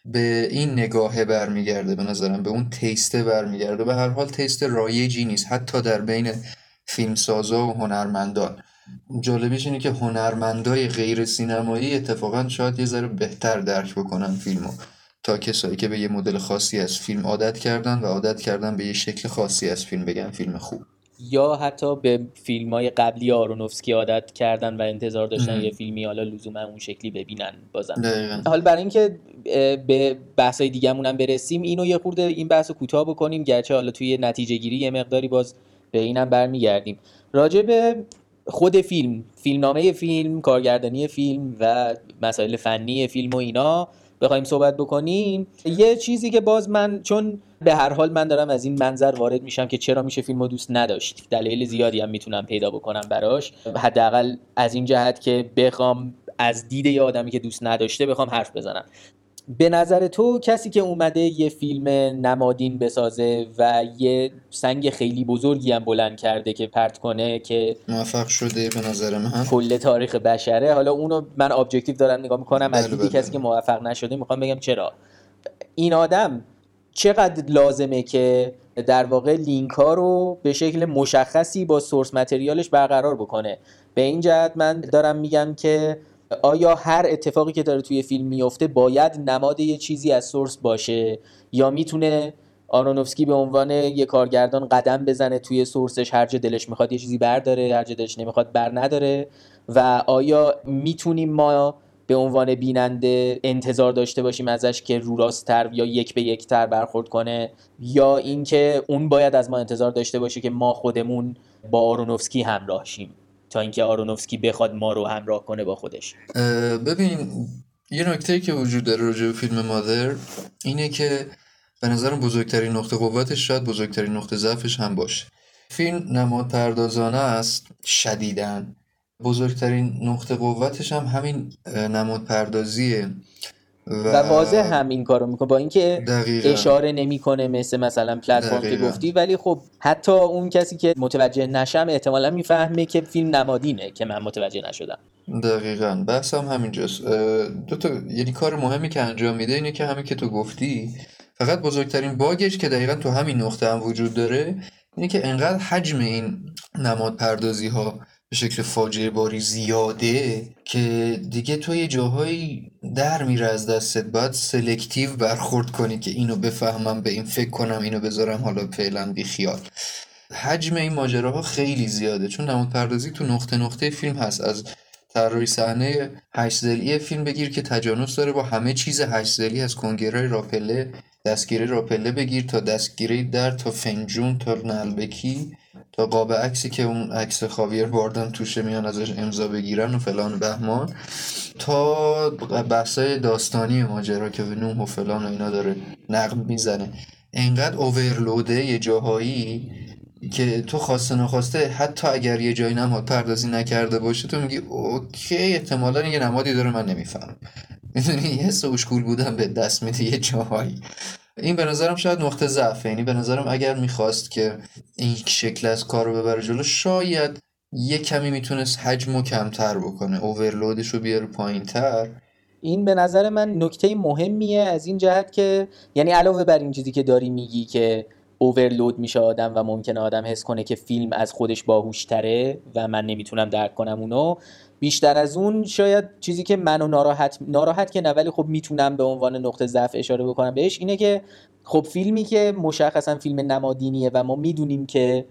به این نگاهه برمیگرده به نظرم به اون تیسته برمیگرده. به هر حال تیست رایجی نیست حتی در بین فیلمسازا و هنرمندان. جالبیش اینه که هنرمندای غیر سینمایی اتفاقا شاید یه ذره بهتر درک بکنن فیلمو. تا کسایی که به یه مدل خاصی از فیلم عادت کردن و عادت کردن به یه شکل خاصی از فیلم بگن فیلم خوب. یا حتی به فیلم های قبلی آرونوفسکی عادت کردن و انتظار داشتن یه فیلمی حالا لزوما اون شکلی ببینن بازم حالا برای اینکه به بحث های دیگه هم برسیم اینو یه خورده این بحث کوتاه بکنیم گرچه حالا توی نتیجه گیری یه مقداری باز به اینم برمیگردیم. راجع به خود فیلم فیلمنامه فیلم کارگردانی فیلم و مسائل فنی فیلم و اینا بخوایم صحبت بکنیم. یه چیزی که باز من چون به هر حال من دارم از این منظر وارد میشم که چرا میشه فیلم رو دوست نداشت دلیل زیادی هم می‌تونم پیدا بکنم براش. حداقل از این جهت که بخوام از دید یه آدمی که دوست نداشته بخوام حرف بزنم. به نظر تو کسی که اومده یه فیلم نمادین بسازه و یه سنگ خیلی بزرگی هم بلند کرده که پرت کنه که موفق شده به نظر من. کل تاریخ بشره. حالا اونو من objective دارم نگاه می‌کنم. از بله، دیدی بله. کسی که موفق نشده می‌خوام بگم چرا. این آدم چقدر لازمه که در واقع لینک ها رو به شکل مشخصی با source material ش برقرار بکنه. به این جهت من دارم میگم که آیا هر اتفاقی که داره توی فیلم میفته باید نماد یه چیزی از سورس باشه؟ یا می‌تونه آرونوفسکی به عنوان یه کارگردان قدم بزنه توی سورسش؟ هر جا دلش می‌خواد یه چیزی برداره هر جا دلش نمی‌خواد بر نداره. و آیا می‌تونیم ما به عنوان بیننده انتظار داشته باشیم ازش که رو راستتر یا یک به یک تر برخورد کنه؟ یا اینکه اون باید از ما انتظار داشته باشه که ما خودمون با آرونوفسکی همراه شیم؟ تا اینکه آرونوفسکی بخواد ما رو همراه کنه با خودش. ببین یه نکته که وجود داره راجع به فیلم مادر اینه که به نظرم بزرگترین نقطه قوتش شاید بزرگترین نقطه ضعفش هم باشه. فیلم نماد پردازانه است شدیدن بزرگترین نقطه قوتش هم همین نماد پردازیه و, واضح هم این کارو می‌کنه با اینکه اشاره نمی‌کنه مثل مثلا پلتفرم که گفتی ولی خب حتی اون کسی که متوجه نشم احتمالا می‌فهمه که فیلم نمادینه که من متوجه نشدم. دقیقا. بحث هم همینجاست دو تا یعنی کار مهمی که انجام میده اینه که همین که تو گفتی فقط بزرگترین باگش که دقیقا تو همین نقطه هم وجود داره اینه که انقدر حجم این نماد پردازی ها به شکل فاجعه باری زیاده که دیگه تو یه جاهایی در میره از دستت باید selective برخورد کنی که اینو بفهمم به این فکر کنم اینو بذارم حالا فعلا بی خیال. حجم این ماجراها خیلی زیاده چون نمود پردازی تو نقطه نقطه فیلم هست. از طراحی صحنه هشت فیلم بگیر که تجانس داره با همه چیز هشت از کنگره راپله دستگیره راپله بگیر تا دستگیره در تا فنجون تا نلبکی. تا قاب عکسی که اون عکس خاویر باردن توشه میان ازش امضا بگیرن و فلان بهمان. تا بحثای داستانی ماجرا که نوح و فلان و اینا داره نقد می‌زنه. انقدر اوورلوده یه جاهایی که تو خواسته نخواسته حتی اگر یه جایی نماد پردازی نکرده باشه تو میگی اوکی احتمالا یه نمادی داره من نمیفهم می‌دونی یه سوشکول بودن به دست میده یه جاهایی. این به نظرم شاید نقطه ضعف یعنی به نظرم اگر می‌خواست که این شکل از کار رو ببره جلو شاید یه کمی می‌تونست حجم رو کمتر بکنه اوورلودش رو بیاره پایین تر این به نظر من نکته مهمیه از این جهت که یعنی علاوه بر این چیزی که داری میگی که اوورلود میشه آدم و ممکنه آدم حس کنه که فیلم از خودش باهوشتره و من نمی‌تونم درک کنم اونو بیشتر از اون شاید چیزی که منو ناراحت ناراحت که نه ولی خب می‌تونم به عنوان نقطه ضعف اشاره بکنم بهش اینه که خب فیلمی که مشخصا فیلم نمادینیه و ما می‌دونیم که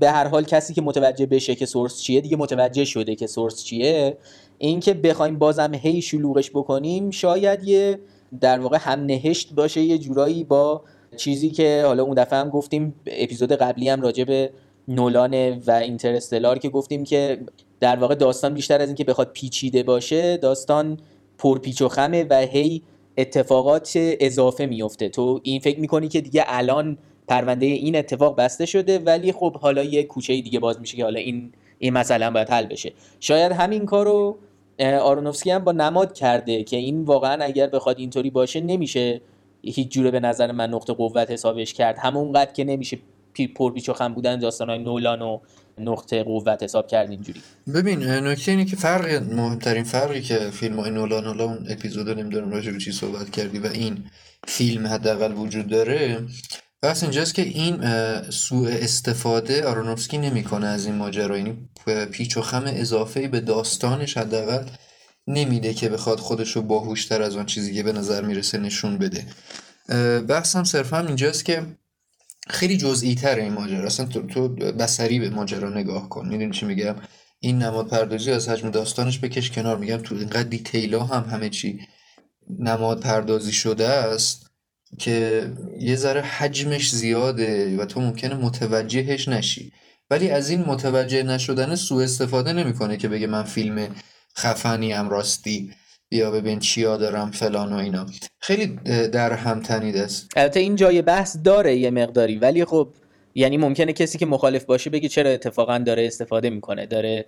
به هر حال کسی که متوجه بشه که سورس چیه دیگه متوجه شده که سورس چیه اینکه بخوایم بازم هی شلوغش بکنیم شاید یه در واقع هم نهشت باشه یه جورایی با چیزی که حالا اون دفعه هم گفتیم اپیزود قبلی هم راجع به نولان و اینترستلار که گفتیم که در واقع داستان بیشتر از اینکه بخواد پیچیده باشه داستان پرپیچ و خمه و هی اتفاقات اضافه میفته تو این فکر می‌کنی که دیگه الان پرونده این اتفاق بسته شده ولی خب حالا یه کوچه دیگه باز میشه که حالا این این مسئله باید حل بشه. شاید همین کارو آرونوفسکی هم با نماد کرده که این واقعا اگر بخواد اینطوری باشه نمیشه هیچ جوره به نظر من نقطه قوت حسابش کرد. همونقدر که نمیشه پر پیچ و خم بودن داستان های نولان و نقطه قوت حساب کرد اینجوری. ببین نکته اینه که فرق مهمترین فرقی که فیلم های نولان حالا اون اپیزود نمی‌دونم راجع به چی صحبت کردی و این فیلم حداقل وجود داره بس اینجاست که این سوء استفاده آرونوفسکی نمی‌کنه از این ماجرا. یعنی پیچ و خم اضافه به داستانش حداقل نمیده که بخواد خودشو باهوشتر از آن چیزی که به نظر می‌رسه نشون بده. بحثم صرفا اینجاست که خیلی جزئی تر این ماجرا. اصلا تو, تو بسری به ماجرا نگاه کن. می‌دونی چی میگم؟ این نماد پردازی از حجم داستانش بکش کنار. میگم تو اینقدر دیتیلا هم همه چی نماد پردازی شده است که یه ذره حجمش زیاده و تو ممکنه متوجهش نشی. ولی از این متوجه نشدن سوء استفاده نمی‌کنه که بگه من فیلم خفنی هم راستی. بیا ببین چیا دارم فلان و اینا. خیلی در هم تنید است. البته این جای بحث داره یه مقداری ولی خب یعنی ممکنه کسی که مخالف باشه بگه چرا اتفاقا داره استفاده می‌کنه داره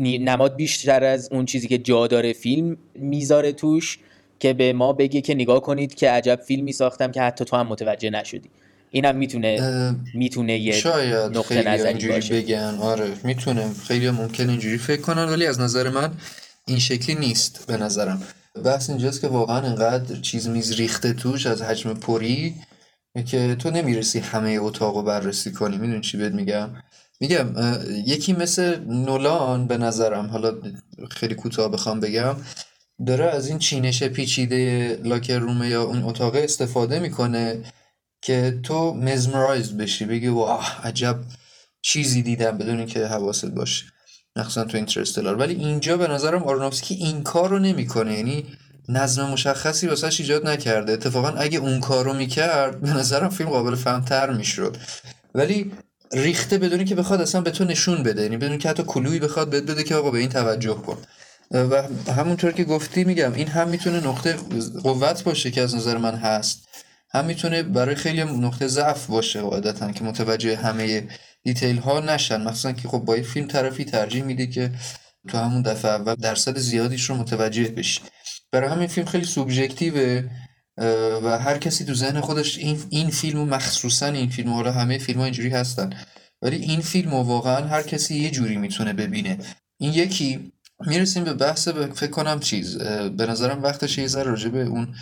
نماد بیشتر از اون چیزی که جا داره فیلم می‌ذاره توش که به ما بگه که نگاه کنید که عجب فیلمی ساختم که حتی تو هم متوجه نشدی. اینم می‌تونه می‌تونه یه شاید نقطه نظری باشه. بگن. آره می‌تونه خیلی ممکن اینجوری فکر کنن ولی از نظر من این شکلی نیست به نظرم. بحث اینجاست که واقعا انقدر چیز میز ریخته توش از حجم پری که تو نمی‌رسی همه اتاق رو بررسی کنی. می‌دونی چی بهت میگم؟ میگم یکی مثل نولان به نظرم حالا خیلی کوتاه بخوام بگم داره از این چینش پیچیده لاکر رومه یا اون اتاق استفاده می‌کنه که تو مزمرایز بشی. بگی واه عجب چیزی دیدم بدون اینکه حواست باشه. مخصوصا تو اینترستلار. ولی اینجا به نظرم آرونوفسکی این کار رو نمی‌کنه. یعنی نظم مشخصی واسش ایجاد نکرده. اتفاقا اگه اون کار رو می‌کرد به نظرم فیلم قابل فهمتر می‌شد. ولی ریخته بدونی که بخواد اصلا به تو نشون بده. یعنی بدون که حتی کلویی بخواد بهت بده که آقا به این توجه کن. و همونطور که گفتی میگم این هم می‌تونه نقطه قوت باشه که از نظر من هست. هم می‌تونه برای خیلی نقطه ضعف باشه قاعدتا که متوجه همه دیتیل ها نشن مثلا که خب با این فیلم طرفی ترجیح میده که تو همون دفعه اول درصد زیادیش رو متوجه بشی. برای همین فیلم خیلی سوبژکتیوه و هر کسی تو ذهن خودش این, این فیلم مخصوصا این فیلم حالا همه فیلم ها اینجوری هستن ولی این فیلم واقعا هر کسی یه جوری می‌تونه ببینه. این یکی می‌رسیم به بحث فکر کنم چیز به نظرم وقتش یه ذره راجع به اون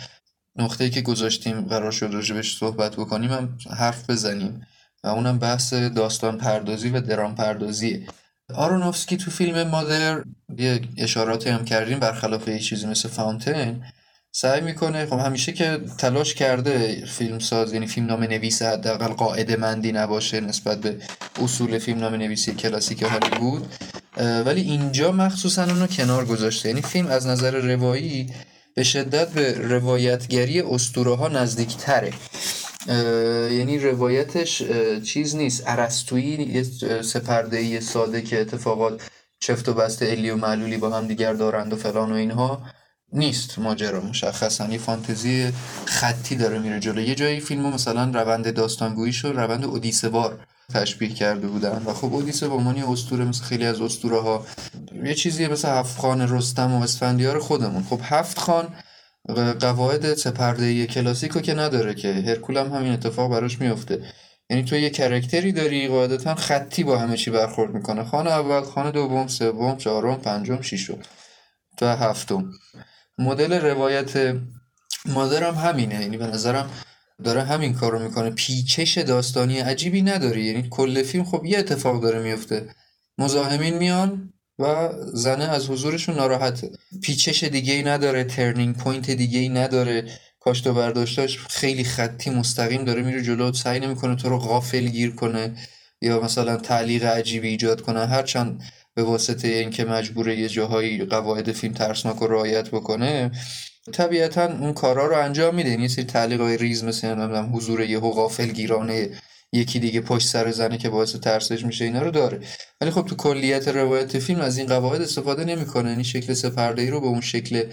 نقطه‌ای که گذاشتیم قرار شد راجبش صحبت بکنیم هم حرف بزنیم. و اونم بحث داستان پردازی و درام پردازیه آرونوفسکی تو فیلم مادر یه اشاراتی هم کردیم برخلاف یه چیزی مثل فاونتین سعی می‌کنه خب همیشه که تلاش کرده فیلم ساز یعنی فیلم نام نویس حداقل قاعده مندی نباشه نسبت به اصول فیلم نام نویسی کلاسیک هالیوود ولی اینجا مخصوصا اونو کنار گذاشته. یعنی فیلم از نظر روایی به شدت به روایتگری اسطوره ها نزدیک تره یعنی روایتش چیز نیست. عرستویی یه سپرده ساده که اتفاقات چفت و بست الی و معلولی با هم دیگر دارند و فلان و اینها نیست. ماجرا مشخصا یه فانتزی خطی داره میره جلو. یه جایی فیلمو مثلا روند داستانگویی و روند اودیسه بار تشبیه کرده بودن. و خب اودیسه به عنوان اسطوره مثل خیلی از اسطوره ها یه چیزی مثل هفت خان رستم و اسفندیار خودمون. خب هفت خان قواعد سپرده کلاسیکو که نداره که هرکول هم همین اتفاق براش میفته یعنی تو یه character ی داری قاعدتا خطی با همه چی برخورد می‌کنه. خانه اول خانه دوم سوم چهارم پنجم ششم و هفتم. مدل روایت مادرم همینه. یعنی به نظرم داره همین کار رو می‌کنه. پیچش داستانی عجیبی نداره یعنی کل فیلم خب یه اتفاق داره میفته مزاحمین میان و زنه از حضورشون ناراحته پیچش دیگه ای نداره turning point دیگه ای نداره. کاشت و برداشتاش خیلی خطی مستقیم داره میره جلو سعی نمی‌کنه تو رو غافل گیر کنه یا مثلا تعلیق عجیبی ایجاد کنه. هرچند به واسطه اینکه مجبوره یه جاهایی قواعد فیلم ترسناک رو رعایت بکنه طبیعتا اون کارا رو انجام میده. یه سری تعلیق های ریز مثل حضور یه غافل گیرانه یکی دیگه پشت سر زنه که باعث ترسش میشه اینا رو داره. ولی خب تو کلیت روایت فیلم از این قواعد استفاده نمی‌کنه. یعنی شکل سپرده ای رو به اون شکل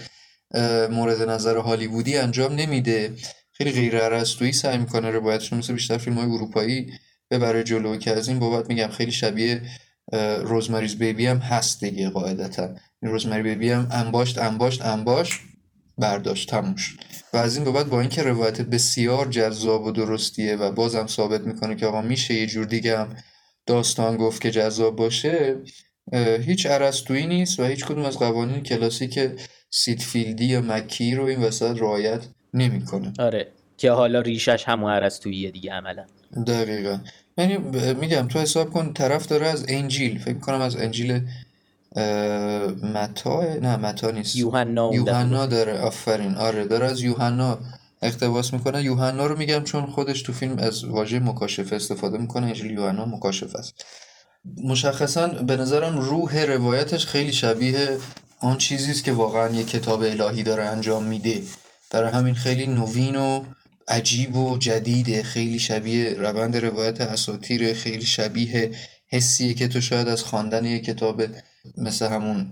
مورد نظر هالیوودی انجام نمیده. خیلی غیر ارسطویی سعی می‌کنه روایتش مثل بیشتر فیلم های اروپایی ببره جلو که از این بابت میگم خیلی شبیه روزمریز بیبی هم هست دیگه قاعدتا. این روزمری بیبی هم انباشت انباشت انباشت برداشت تموش و از این بابت با اینکه روایت بسیار جذاب و درستیه و بازم ثابت می‌کنه که آقا میشه یه جور دیگه هم داستان گفت که جذاب باشه هیچ ارسطویی نیست و هیچ کدوم از قوانین کلاسیک سید فیلدی یا مک‌کی رو این وسط رعایت نمی‌کنه. آره که حالا ریشش همون ارسطوییه دیگه عملا. دقیقا. یعنی میگم تو حساب کن طرف داره از انجیل فکر کنم از انجیل متی؟ نه متی نیست. یوحنا یوحنا داره. آفرین. آره داره از یوحنا اقتباس می‌کنه. یوحنا رو میگم چون خودش تو فیلم از واژه مکاشفه استفاده می‌کنه. انجیل یوحنا مکاشفه است. مشخصا به نظرم روح روایتش خیلی شبیه آن چیزی است که واقعا یک کتاب الهی داره انجام میده. برای همین خیلی نوین و عجیب و جدیده خیلی شبیه روند روایت اساطیر خیلی شبیه حسیه که تو شاید از خواندن یک کتاب مثل همون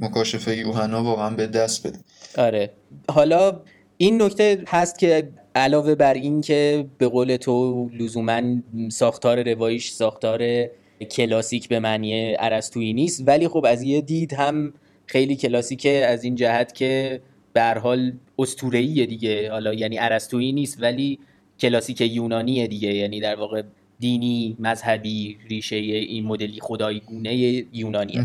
مکاشفه یوحنا واقعا به دست بده آره. حالا این نکته هست که علاوه بر این که به قول تو لزوما ساختار روایش ساختار کلاسیک به معنی عرستویی نیست ولی خب از یه دید هم خیلی کلاسیکه از این جهت که به هر حال اسطوره‌ایه دیگه. حالا یعنی عرستویی نیست ولی کلاسیک یونانیه دیگه. یعنی در واقع دینی مذهبی ریشه این مدلی خدایی گونه یونانیه.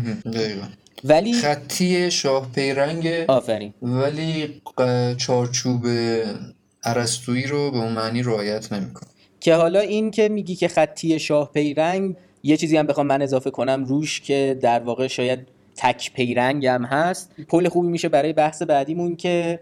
ولی خطی شاه پیرنگ آفرین. ولی چارچوب عرستویی رو به اون معنی رعایت نمی‌کنه. که حالا این که میگی که خطی شاه پیرنگ یه چیزی هم بخوام من اضافه کنم روش که در واقع شاید تک پیرنگ هم هست. پل خوبی میشه برای بحث بعدیمون که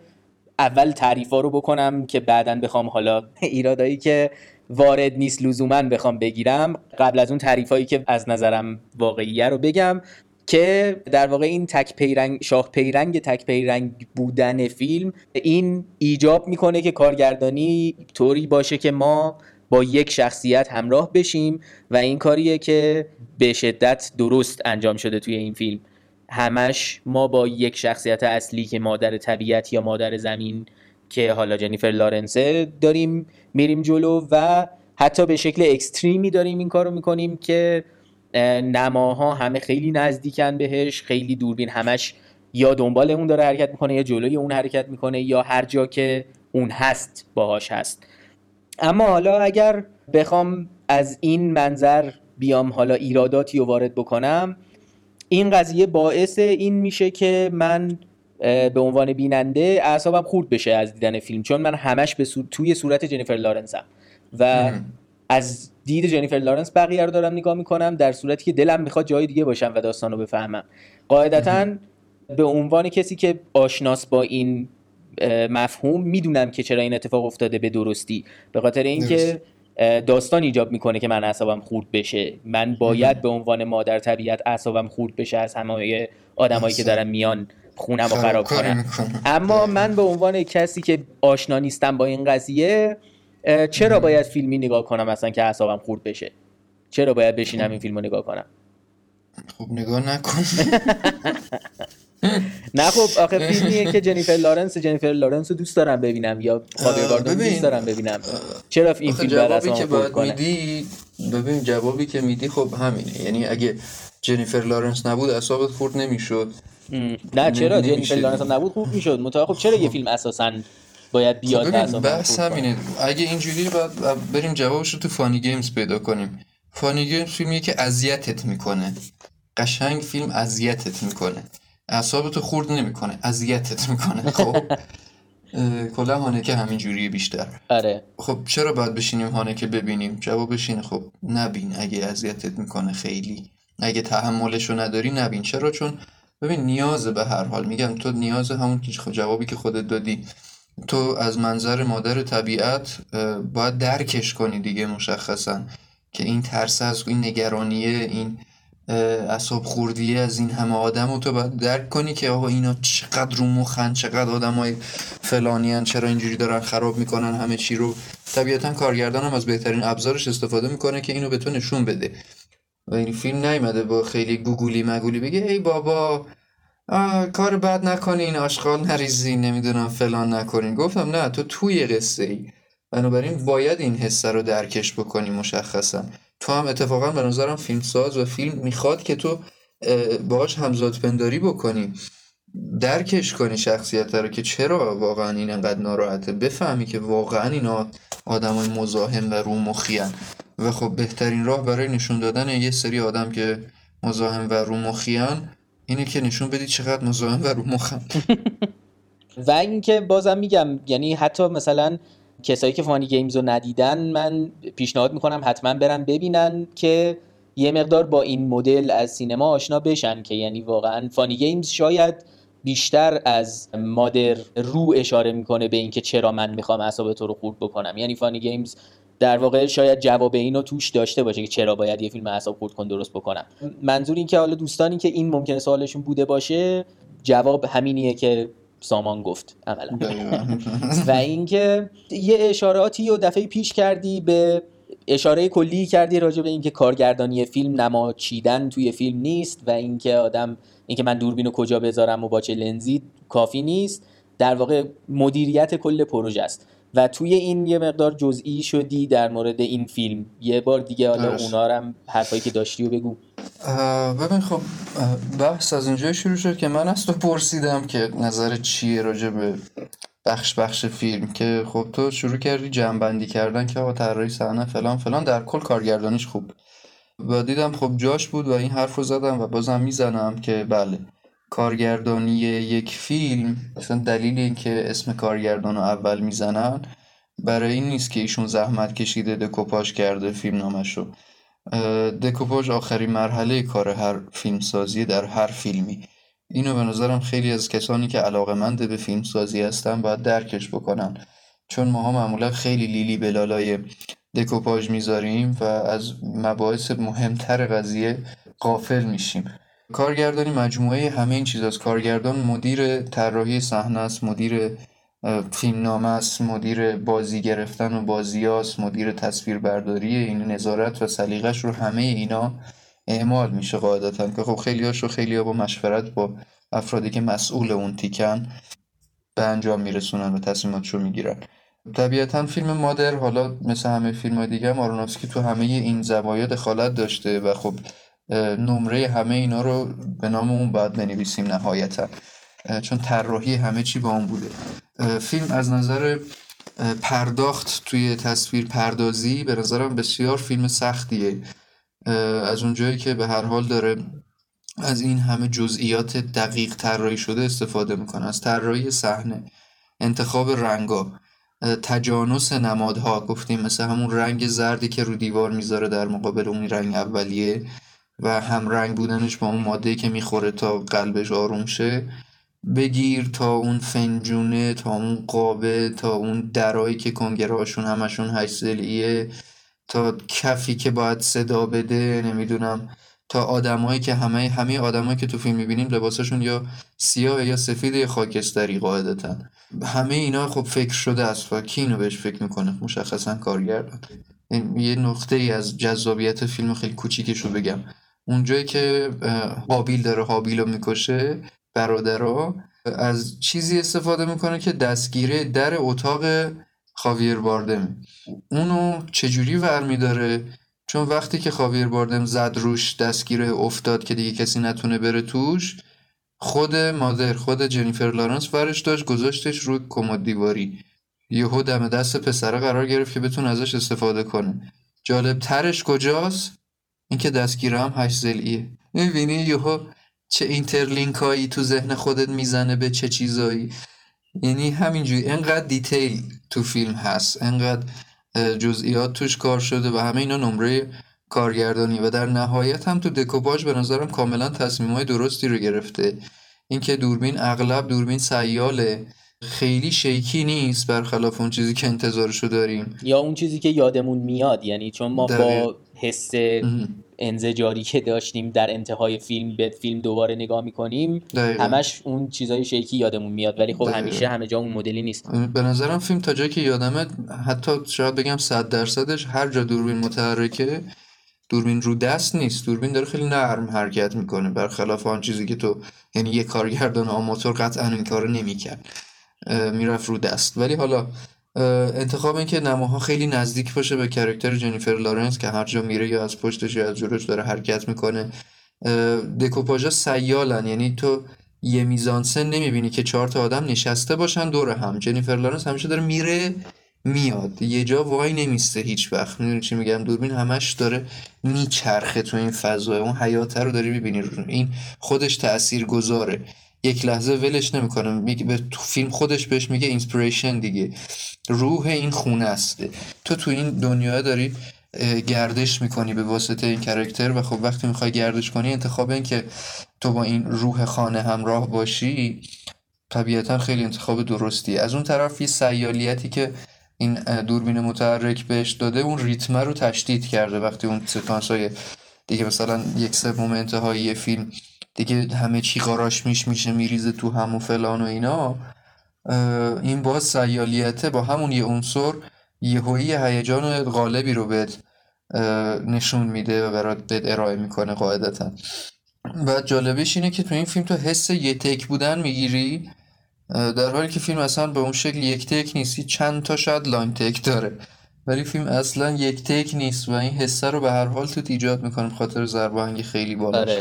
اول تعریفا رو بکنم که بعدا بخوام حالا ایرادایی که وارد نیست لزوما بخوام بگیرم قبل از اون تعریفایی که از نظرم واقعیه رو بگم که در واقع این تک پیرنگ شاه پیرنگ تک پیرنگ بودن فیلم این ایجاب می‌کنه که کارگردانی طوری باشه که ما با یک شخصیت همراه بشیم و این کاریه که به شدت درست انجام شده توی این فیلم. همش ما با یک شخصیت اصلی که مادر طبیعت یا مادر زمین که حالا جنیفر لارنسه داریم میریم جلو و حتی به شکل اکستریمی داریم این کارو می‌کنیم که نماها همه خیلی نزدیکن بهش خیلی دوربین همش یا دنبال اون داره حرکت می‌کنه یا جلوی اون حرکت می‌کنه یا هر جا که اون هست باهاش هست. اما حالا اگر بخوام از این منظر بیام حالا ایراداتی رو وارد بکنم این قضیه باعث این میشه که من به عنوان بیننده اعصابم خورد بشه از دیدن فیلم چون من همش به توی صورت جنیفر لارنسم. و از دید جنیفر لارنس بقیه رو دارم نگاه می‌کنم در صورتی که دلم می‌خواد جای دیگه باشم و داستان رو بفهمم. قاعدتا به عنوان کسی که آشناس با این مفهوم می‌دونم که چرا این اتفاق افتاده به درستی. به خاطر اینکه داستان ایجاب می‌کنه که من اعصابم خورد بشه. من باید به عنوان مادر طبیعت اعصابم خورد بشه از همه آدمایی که دارن میان. خونم رو خراب کنن اما من به عنوان کسی که آشنا نیستم با این قضیه چرا باید فیلمی نگاه کنم اصلا که اعصابم خورد بشه؟ چرا باید بشینم این فیلم رو نگاه کنم؟ خب نگاه نکن. نه خب آخه فیلمیه که جنیفر لارنس جنیفر لارنس رو دوست دارم ببینم یا خاویر باردم دوست دارم ببینم. چرا این فیلم جوابی که باید میدی ببین جوابی که میدی خب همینه. یعنی اگه جنیفر لارنس نبود اعصابت خورد نمی‌شد. نه چرا؟ جنیفر لارنس نبود خوب می‌شد. متأ خب چرا یه فیلم اساسا باید بیاد خب بحث همینه. اگه اینجوری باید بریم جوابش رو تو Funny Games پیدا کنیم. فانی گیمز فیلمیه که اذیتت می‌کنه. قشنگ فیلم اذیتت می‌کنه. اعصابتو خورد نمی‌کنه. اذیتت می‌کنه. خب؟ کلا هانکه همین جوریه بیشتر. آره. خب چرا باید بشینیم هانکه ببینیم؟ جوابش اینه خب نبین. اگه اذیتت می‌کنه خیلی. اگه تحملشو نداری نبین. چرا؟ چون ببین نیاز به هر حال. میگم تو نیاز همون جوابی که خودت دادی. تو از منظر مادر طبیعت باید درکش کنی دیگه مشخصا که این ترس از این نگرانیه این اصاب خوردیه از این همه آدم و تو باید درک کنی که آقا اینا چقدر رو مخن چقدر آدم های فلانی چرا اینجوری دارن خراب می‌کنن همه چی رو. طبیعتا کارگردان هم از بهترین ابزارش استفاده می‌کنه که اینو به تو نشون بده. این فیلم نیمده با خیلی گوگولی مگولی بگه ای بابا کار بد نکنین آشغال نریزین نمی‌دونم فلان نکنین. گفتم نه تو توی قصه ای بنابراین باید این حسه رو درکش بکنی مشخصا. تو هم اتفاقا به نظرم فیلمساز و فیلم می‌خواد که تو باهاش همزاد پنداری بکنی. درکش کنی شخصیت رو که چرا واقعا این انقدر ناراحته. بفهمی که واقعا اینا آدمای مزاحم و رومخیان. و خب بهترین راه برای نشون دادن یه سری آدم که مزاحم و رومخیان اینه که نشون بدی چقدر مزاحم و رومخم و اینکه بازم میگم یعنی حتی مثلا کسایی که Funny Games رو ندیدن من پیشنهاد می‌کنم حتما برن ببینن که یه مقدار با این مدل از سینما آشنا بشن که یعنی واقعا Funny Games شاید بیشتر از مادر رو اشاره می‌کنه به اینکه چرا من می‌خوام اعصاب تو رو خورد بکنم. یعنی Funny Games در واقع شاید جواب اینو توش داشته باشه که چرا باید یه فیلم اعصاب خورد کن درست بکنم. منظور این که حالا دوستانی که این ممکنه سوالشون بوده باشه جواب همینیه که سامان گفت عملا و اینکه یه اشاراتی و دفعه پیش کردی به اشاره کلی کردی راجع به اینکه کارگردانی فیلم نما چیدن توی فیلم نیست و اینکه آدم اینکه من دوربینو کجا بذارم و با چه لنزی کافی نیست. در واقع مدیریت کل پروژه است. و توی این یه مقدار جزئی شدی در مورد این فیلم. یه بار دیگه حالا اونا هم حرفایی که داشتی و بگو. ببین خب بحث از اونجای شروع شد که من از تو پرسیدم که نظر چیه راجع به بخش بخش فیلم که خب تو شروع کردی جنبندی کردن که آقا طراحی صحنه فلان فلان در کل کارگردانیش خوب و دیدم خب جاش بود و این حرف رو زدم و بازم می‌زنم که بله. کارگردانی یک فیلم مثلا دلیل اینکه اسم کارگردان رو اول می‌زنن برای این نیست که ایشون زحمت کشیده دکوپاژ کرده فیلم نامش رو دکوپاژ آخرین مرحله کار هر فیلم سازی در هر فیلمی. اینو به نظرم خیلی از کسانی که علاقه منده به فیلم سازی هستن باید درکش بکنن. چون ماها معمولا خیلی لیلی بلالای دکوپاژ می‌ذاریم و از مباحث مهمتر قضیه قافل میشیم. کارگردانی مجموعه همه این چیزاست. کارگردان مدیر طراحی صحنه است مدیر فیلمنامه است مدیر بازی گرفتن و بازیاست مدیر تصویربرداری این نظارت و سلیقش رو همه اینا اعمال میشه قاعدتا که خب خیلی هاشو خیلی ها با مشورت با افرادی که مسئول اون تیکن به انجام میرسونن و تصمیماتشو می‌گیرن. طبیعتا فیلم مادر حالا مثل همه فیلم دیگه مارونوفسکی تو همه این زوایا دخالت داشته و خب نمره همه اینا رو به نام اون باید بنویسیم نهایتا. چون طراحی همه چی با اون بوده. فیلم از نظر پرداخت توی تصویر پردازی به نظرم بسیار فیلم سختیه. از اونجایی که به هر حال داره از این همه جزئیات دقیق طراحی شده استفاده می‌کنه. از طراحی صحنه انتخاب رنگا تجانس نمادها گفتیم مثل همون رنگ زردی که رو دیوار می‌ذاره در مقابل اون رنگ اولیه. و هم رنگ بودنش با اون ماده که می‌خوره تا قلبش آروم شه. بگیر تا اون فنجونه تا اون قابه تا اون درایی که کنگرهاشون همشون هشت تا کفی که باید صدا بده نمی‌دونم تا آدمایی که همه همه آدمایی که تو فیلم می‌بینیم لباساشون یا سیاه یا سفید یا خاکستری قاعدتا. همه اینا خب فکر شده است و کی اینو بهش فکر می‌کنه؟ مشخصا کارگردان. یه نقطه ای از جذابیت فیلم خیلی کوچیکش رو بگم. اونجایی که قابیل داره حابیل رو می‌کشه برادرها از چیزی استفاده می‌کنه که دستگیره در اتاق خاویر باردم اونو چجوری ور میداره؟ چون وقتی که خاویر باردم زد روش دستگیره افتاد که دیگه کسی نتونه بره توش خود مادر خود جنیفر لارنس ورش داشت گذاشتش روی کمد دیواری. یهو دم دست پسره قرار گرفت که بتونه ازش استفاده کنه. جالب ترش کجاست؟ اینکه دستگیره هم هشت ضلعیه می‌بینی یهو چه interlink هایی تو ذهن خودت می‌زنه به چه چیزایی. یعنی همینجوری انقدر دیتیل تو فیلم هست انقدر جزئیات توش کار شده و همه اینا نمره کارگردانی و در نهایت هم تو دکوپاژ به نظرم کاملا تصمیم های درستی رو گرفته. اینکه دوربین اغلب دوربین سیاله خیلی شیکی نیست برخلاف اون چیزی که انتظارشو داریم. یا اون چیزی که یادمون میاد یعنی چون ما با حس انزجاری که داشتیم در انتهای فیلم به فیلم دوباره نگاه می‌کنیم همش اون چیزای شیکی یادمون میاد ولی خب همیشه همه جا اون مدلی نیست. به نظرم فیلم تا جایی که یادمه حتی شاید بگم صد درصدش هر جا دوربین متحرکه دوربین رو دست نیست. دوربین داره خیلی نرم حرکت می‌کنه برخلاف آن چیزی که تو یعنی یه کارگردان آماتور قطعا این کارو نمی‌کرد. می‌رفت رو دست. ولی حالا انتخاب این که نماها خیلی نزدیک باشه به کرکتر جنیفر لارنس که هر جا میره یا از پشتش یا از جلوش داره حرکت می‌کنه. دکوپاژا سیالن. یعنی تو یه میزانسن نمی‌بینی که چهار تا آدم نشسته باشن دور هم. جنیفر لارنس همیشه داره میره میاد. یه جا وای نمیسته هیچ وقت. می‌دونی چی میگم؟ دوربین همش داره میچرخه تو این فضا. اون حیاته رو داری می‌بینی این. خودش تأثیر گذاره یک لحظه ولش نمی‌کنه. میگه به تو فیلم خودش بهش میگه inspiration دیگه. روح این خونه است. تو تو این دنیا داری گردش می‌کنی به واسطه این character و خب وقتی می‌خوای گردش کنی انتخاب این که تو با این روح خانه همراه باشی طبیعتا خیلی انتخاب درستی. از اون طرف یه سیالیتی که این دوربین متحرک بهش داده اون ریتمه رو تشدید کرده. وقتی اون سکانس های دیگه مثلا یک سوم انتهایی فیلم دیگه همه چی قاراش میش میشه میریزه تو هم و فلان و اینا. این باز سیالیته با همون یه عنصر یهویی هیجان غالبی رو بهت نشون میده و برات بهت ارائه می‌کنه قاعدتا. و جالبش اینه که تو این فیلم تو حس یه take بودن می‌گیری. در حالی که فیلم اصلا به اون شکل یک take نیستی چند تا شاید long take داره. ولی فیلم اصلا یک take نیست و این حسه رو به هر حال تو ایجاد می‌کنه خاطر ضرباهنگ خیلی بالاش.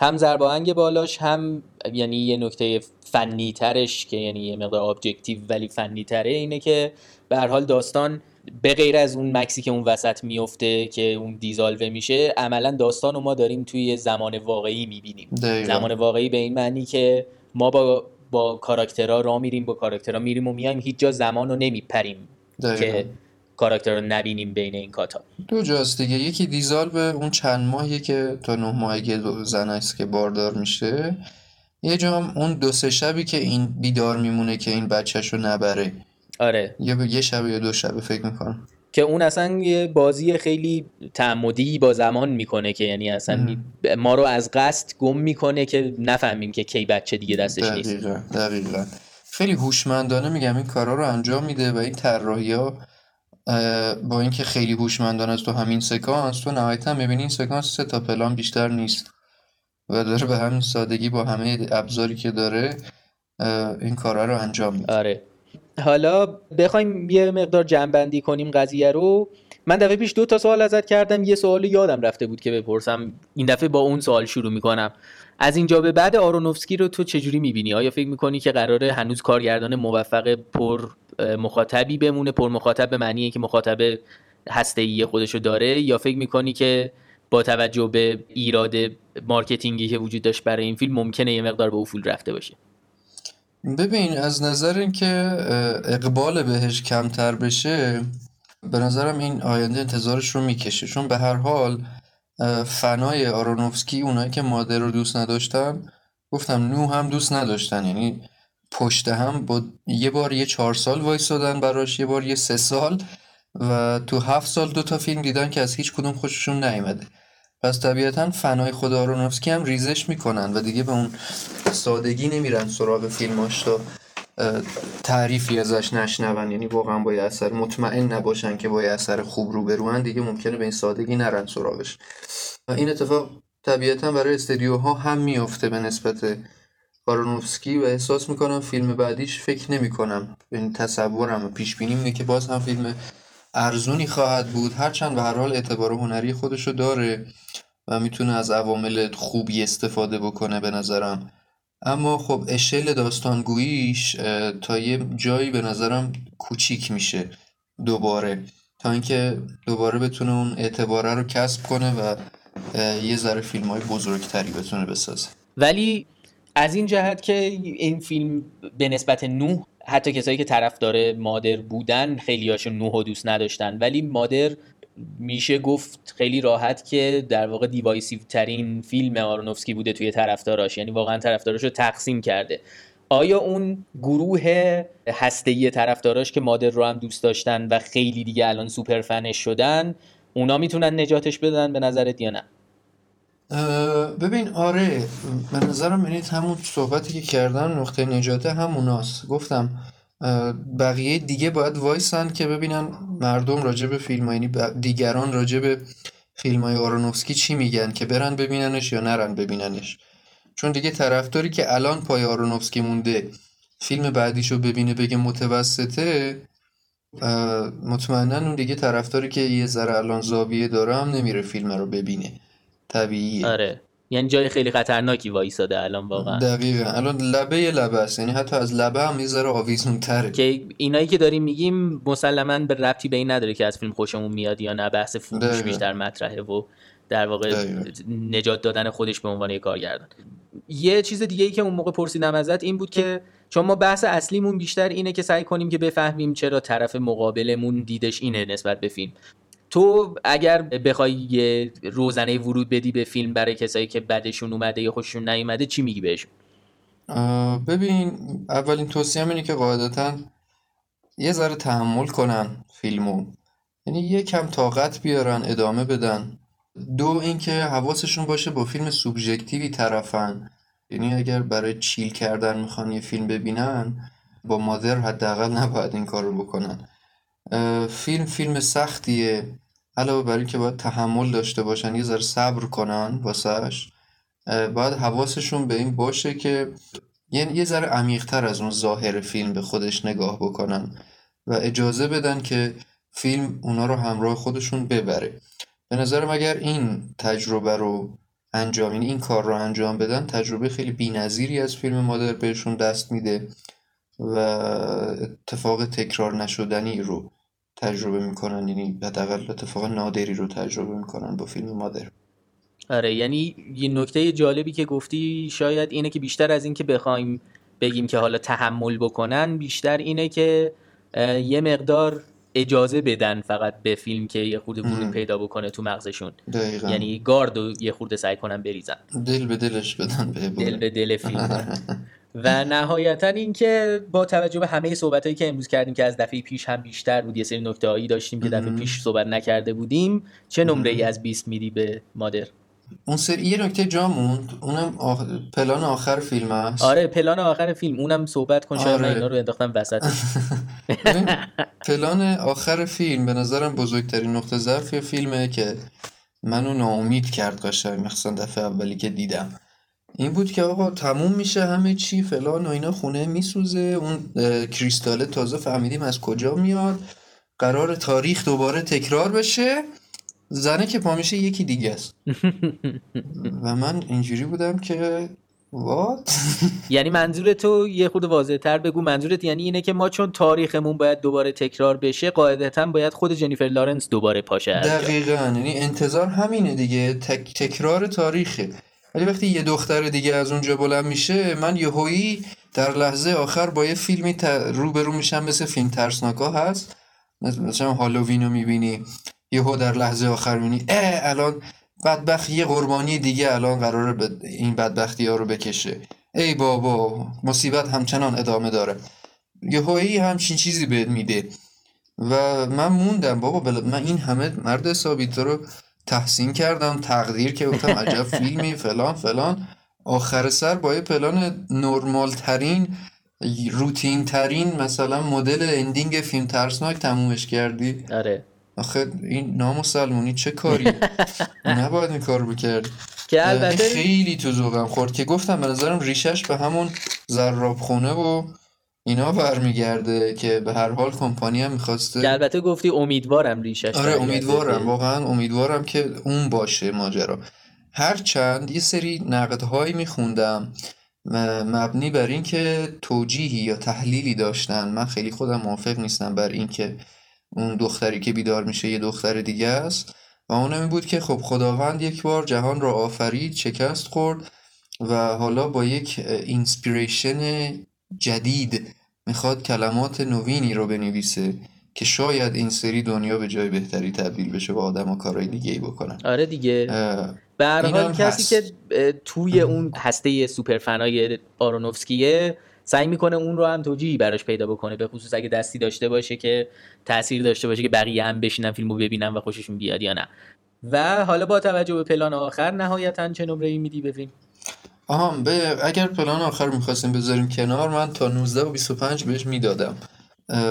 هم ضرباهنگ بالاش هم یعنی یه نکته فنی ترش که یعنی یه مقدار objective ولی فنی تره اینه که به هر حال داستان به غیر از اون مکسی که اون وسط میفته که اون دیزالوه میشه عملا داستان رو ما داریم توی زمان واقعی می‌بینیم. زمان واقعی به این معنی که ما با با کاراکترها را میریم با کاراکترها میریم و میایم هیچ جا زمان رو نمیپریم. که کاراکتر رو نبینیم بین این کاتا. دو جاست دیگه. یکی دیزال به اون چند ماهی که تا نه ماهی دو زن است که باردار میشه. یه جا اون دو سه شبی که این بیدار میمونه که این بچهش رو نبره. آره. یه یه شب یا دو شب فکر می‌کنم. که اون اصلا یه بازی خیلی تعمدی با زمان می‌کنه که یعنی اصلا ما رو از قصد گم می‌کنه که نفهمیم که کی بچه دیگه دستش نیست. دقیقا خیلی هوشمندانه میگم این کارا رو انجام میده و این طراحی ها با اینکه خیلی هوشمندانه است تو همین سکانس تو نهایتا می‌بینی این سکانس سه تا پلان بیشتر نیست و داره به همین سادگی با همه ابزاری که داره این کارا رو انجام میده. آره. حالا بخوایم یه مقدار جنبندی کنیم قضیه رو. من دفعه پیش دو تا سوال ازت کردم یه سوال یادم رفته بود که بپرسم. این دفعه با اون سوال شروع می‌کنم. از اینجا به بعد آرونوفسکی رو تو چجوری می‌بینی؟ آیا فکر می‌کنی که قراره هنوز کارگردان موفق پر مخاطبی بمونه؟ پر مخاطب به معنیه که مخاطب هسته خودشو داره؟ یا فکر می‌کنی که با توجه به ایراد marketing ی که وجود داشت برای این فیلم ممکنه یه مقدار به افول رفته باشه؟ ببین از نظر اینکه اقبال بهش کمتر بشه به نظرم این آینده انتظارش رو می‌کشه. چون به هر حال فنای آرونوفسکی اونایی که مادر رو دوست نداشتن گفتم نوح هم دوست نداشتن. یعنی پشت هم با یه بار یه چهار سال وایستادن براش یه بار یه سه سال و تو هفت سال دو تا فیلم دیدن که از هیچ کدوم خوششون نیومده. پس طبیعتا فنای خود آرونوفسکی هم ریزش می‌کنن و دیگه به اون سادگی نمیرن سراغ فیلماش تا تعریفی ازش نشنون یعنی واقعا با اثر مطمئن نباشن که با اثر خوب رو برون دیگه ممکنه به این سادگی نرن سراغش. و این اتفاق طبیعتا برای استدیوها هم میافته به نسبت آرونوفسکی و احساس می‌کنم فیلم بعدیش فکر نمی‌کنم. این تصورم و پیش بینی که باز هم فیلم ارزونی خواهد بود. هرچند به هر حال اعتبار هنری خودشو داره و می‌تونه از عوامل خوبی استفاده بکنه به نظرم. اما خب اشل داستانگوییش تا یه جایی به نظرم کوچیک میشه دوباره. تا اینکه دوباره بتونه اون اعتباره رو کسب کنه و یه ذره فیلم های بزرگتری بتونه بسازه. ولی از این جهت که این فیلم به نسبت نوح حتی کسایی که طرفدار مادر بودن خیلی هاشون نوح دوست نداشتن ولی مادر میشه گفت خیلی راحت که در واقع divisive ترین فیلم آرونوفسکی بوده توی طرفداراش. یعنی واقعا طرفداراش رو تقسیم کرده. آیا اون گروه هسته‌ای طرفداراش که مادر رو هم دوست داشتن و خیلی دیگه الان super fan ش شدن اونا می‌تونن نجاتش بدن به نظرت یا نه؟ ببین آره به نظرم یعنی همون صحبتی که کردم نقطه نجاته هموناست. گفتم بقیه دیگه باید وایسن که ببینن مردم راجع به فیلم یعنی دیگران راجع به فیلم های آرونوفسکی چی میگن؟ که برن ببیننش یا نرن ببیننش. چون دیگه طرفداری که الان پای آرونوفسکی مونده فیلم بعدیشو ببینه بگه متوسطه مطمئنا اون دیگه طرفداری که یه ذره الان زاویه داره هم نمیره فیلم رو ببینه. طبیعیه. آره. یعنی جای خیلی خطرناکی وایساده الان واقعا. دقیقا. الان لبه لبه است. یعنی حتی از لبه هم می‌ذاره آویزون تره که اینایی که داریم میگیم مسلما به ربطی به این نداره که از فیلم خوشمون میاد یا نه. بحث فروش بیشتر مطرحه و در واقع نجات دادن خودش به عنوان یک کارگردان. یه چیز دیگه ای که اون موقع پرسیدم ازت این بود که چون ما بحث اصلیمون بیشتر اینه که سعی کنیم که بفهمیم چرا طرف مقابلمون دیدش اینه نسبت به فیلم. تو اگر بخوای یه روزنه ورود بدی به فیلم برای کسایی که بدشون اومده یا خوششون نیومده چی میگی بهشون ببین اولین توصیه اینه که قاعدتا یه ذره تحمل کنن فیلمو. یعنی یه کم طاقت بیارن ادامه بدن. دو اینکه حواسشون باشه با فیلم سوبژکتیوی طرفن. یعنی اگر برای چیل کردن می‌خوان یه فیلم ببینن با مادر حداقل نباید این کار رو بکنن. فیلم فیلم سختیه. علاوه بر که باید تحمل داشته باشن یه ذره صبر کنن واسهش باید حواسشون به این باشه که یعنی یه ذره عمیقتر از اون ظاهر فیلم به خودش نگاه بکنن و اجازه بدن که فیلم اونا رو همراه خودشون ببره. به نظرم اگر این تجربه رو انجام این, یعنی این کار رو انجام بدن تجربه خیلی بینظیری از فیلم مادر بهشون دست میده. و اتفاق تکرار نشدنی رو تجربه می‌کنن یعنی حداقل اتفاق نادری رو تجربه می‌کنن با فیلم مادر. آره یعنی یه نکته جالبی که گفتی شاید اینه که بیشتر از اینکه بخوایم بگیم که حالا تحمل بکنن بیشتر اینه که یه مقدار اجازه بدن فقط به فیلم که یه خورده ورود پیدا بکنه تو مغزشون. دقیقا. یعنی گارد رو یه خورده سعی کنن بریزن. دل به دلش بدن به دل به دل فیلم. و نهایتا اینکه با توجه به همه صحبت هایی که امروز کردیم که از دفعه پیش هم بیشتر بود یه سری نکته هایی داشتیم که دفعه پیش صحبت نکرده بودیم چه نمره ای از 20 میدی به مادر؟ اون سری یه نکته جا موند اونم آخ... پلان آخر فیلم هست آره پلان آخر فیلم. اونم صحبت کن شاید آره. اینا رو انداختم وسط. پلان آخر فیلم به نظرم بزرگترین نقطه ضعف فیلمه که منو ناامید کرد قشنگ مخصوصا دفعه اولی که دیدم. این بود که آقا تموم میشه همه چی فلان و اینا خونه میسوزه اون کریستاله تازه فهمیدیم از کجا میاد. قرار تاریخ دوباره تکرار بشه. زنه که پا میشه یکی دیگه است. و من اینجوری بودم که وات یعنی منظور تو یه خود واضح تر بگو. منظورت یعنی اینه که ما چون تاریخمون باید دوباره تکرار بشه قاعدتا باید خود جنیفر لارنس دوباره پاشه دقیقا. یعنی انتظار همینه دیگه. تک... تکرار تاریخه. ولی وقتی یه دختر دیگه از اونجا بلند میشه من یهویی در لحظه آخر با یه فیلمی. روبرو میشم مثل فیلم ترسناکا هست. مثلا هالووین رو می‌بینی یهو در لحظه آخر می‌بینی اه الان بدبخت یه قربانی دیگه الان قراره به این بدبختی ها رو بکشه. ای بابا مصیبت همچنان ادامه داره. یهویی همچین چیزی بهت میده. و من موندم بابا بل... من این همه مرد حسابی رو تحسین کردم تقدیر که گفتم عجب فیلمی فلان فلان. آخر سر با یه پلان نرمال ترین روتین ترین مثلا مدل اندینگ فیلم ترسناک تمومش کردی. آره. آخه این نامسلمونی چه کاری نباید این کار بکرد. که البته خیلی تو ذوقم خورد که گفتم به نظرم ریشش به همون زراب خونه و اینا برمیگرده که به هر حال کمپانی هم می‌خواسته. البته گفتی امیدوارم ریشش آره امیدوارم. واقعا امیدوارم که اون باشه ماجرا. هرچند یه سری نقدهایی میخوندم. مبنی بر اینکه توجیهی یا تحلیلی داشتن. من خیلی خودم موافق نیستم بر اینکه اون دختری که بیدار میشه یه دختر دیگه است. و اون این بود که خب خداوند یک بار جهان را آفرید شکست خورد و حالا با یک inspiration جدید می‌خواد کلمات نوینی رو بنویسه که شاید این سری دنیا به جای بهتری تبدیل بشه و آدم و کارهای دیگه ای بکنن. آره دیگه. به حال کسی که توی اون هسته super fan ای آرونوفسکیه سعی می‌کنه اون رو هم توجیهی براش پیدا بکنه به خصوص اگه دستی داشته باشه که تاثیر داشته باشه که بقیه هم بشینن فیلمو ببینن و خوششون بیاد یا نه. و حالا با توجه به پلان آخر نهایتا چه نمره ای میدی به فیلم؟ آها به اگر پلان آخر می‌خواستیم بذاریم کنار من تا 19 و 25 بهش می‌دادم.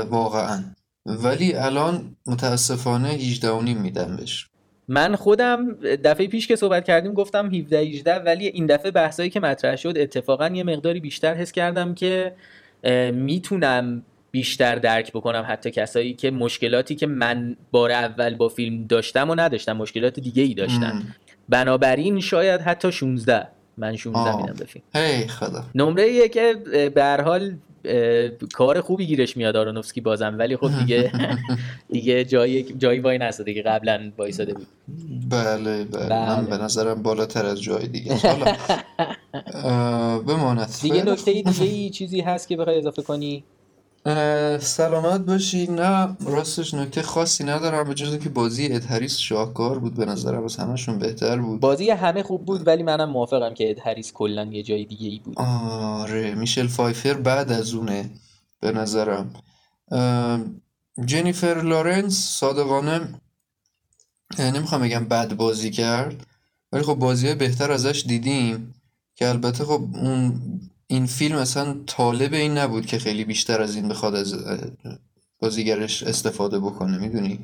واقعا. ولی الان متاسفانه 18 و نیم میدم بهش. من خودم دفعه پیش که صحبت کردیم گفتم 17 18 ولی این دفعه بحثایی که مطرح شد اتفاقا یه مقداری بیشتر حس کردم که می‌تونم بیشتر درک بکنم حتی کسایی که مشکلاتی که من بار اول با فیلم داشتم و نداشتم مشکلات دیگه ای داشتن بنابراین شاید حتی 16 من 16 میدم به فیلم. هی خدا. نمره ایه که به هر حال کار خوبی گیرش میاد آرونوفسکی بازم ولی خب دیگه دیگه جایی جایی وای نسته دیگه قبلا وایساده بود. بله بله, من به نظرم بالاتر از جای دیگه. حالا بماند. دیگه نکته دیگه ای چیزی هست که بخوای اضافه کنی؟ سلامت باشی نه راستش نکته خاصی ندارم به جز که بازی ادهریس شاهکار بود. به نظرم از همشون بهتر بود. بازی همه خوب بود ولی منم موافقم که ادهریس کلا یه جای دیگه ای بود. آره میشل فایفر بعد از اونه به نظرم. جنیفر لارنس صادقانه نمی‌خوام بگم بد بازی کرد ولی خب بازی های بهتر ازش دیدیم که البته خب اون این فیلم اصلا طالب این نبود که خیلی بیشتر از این بخواد از بازیگرش استفاده بکنه می‌دونی؟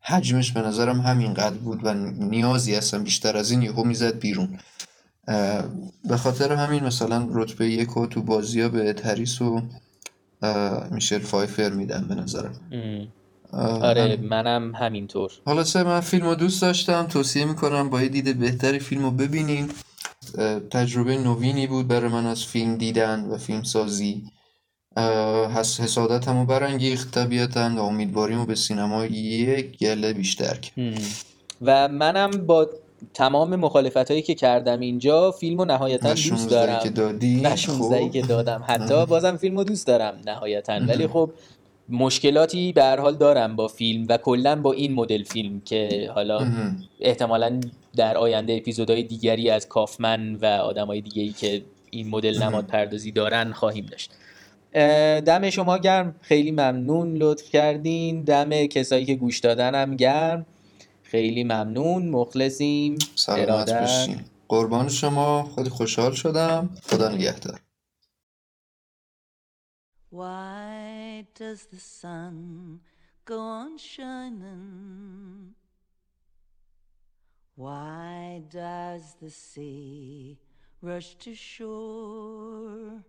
حجمش به نظرم همینقدر بود و نیازی اصلا بیشتر از این یهو می‌زد بیرون. به خاطر همین مثلا رتبه یک و تو بازی ها به تریس و میشل فایفر میدم به نظرم. آره منم همینطور. حالا سه من فیلم رو دوست داشتم توصیه می‌کنم با یه دید بهتری فیلم رو ببینیم تجربه نوینی بود برای من از فیلم دیدن و فیلم سازی. حسادت همو برانگیخت طبیعتا و امیدواریمو به سینما یک گله بیشتر کرد. و منم با تمام مخالفت هایی که کردم اینجا فیلم رو نهایتا دوست دارم. که دادی؟ و خب. که دادم. حتی بازم فیلم رو دوست دارم نهایتا. ولی خب مشکلاتی به هر حال دارم با فیلم و کلا با این مدل فیلم که حالا احتمالا در آینده اپیزودهای دیگری از کافمن و آدمای دیگری که این مدل نماد پردازی دارن خواهیم داشت. دم شما گرم. خیلی ممنون لطف کردین. دم کسایی که گوش دادن گرم. خیلی ممنون. مخلصیم. سلامت باشین. قربان شما. خیلی خوشحال شدم. خدا نگهدار. Why does the sun go on shining? Why does the sea rush to shore?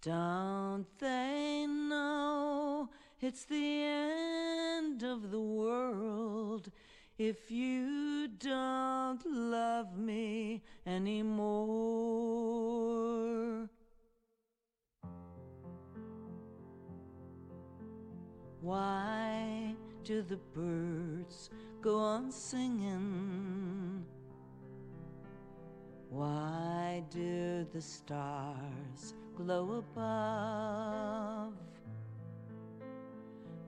Don't they know it's the end of the world if you don't love me anymore? Why do the birds go on singing? Why do the stars glow above?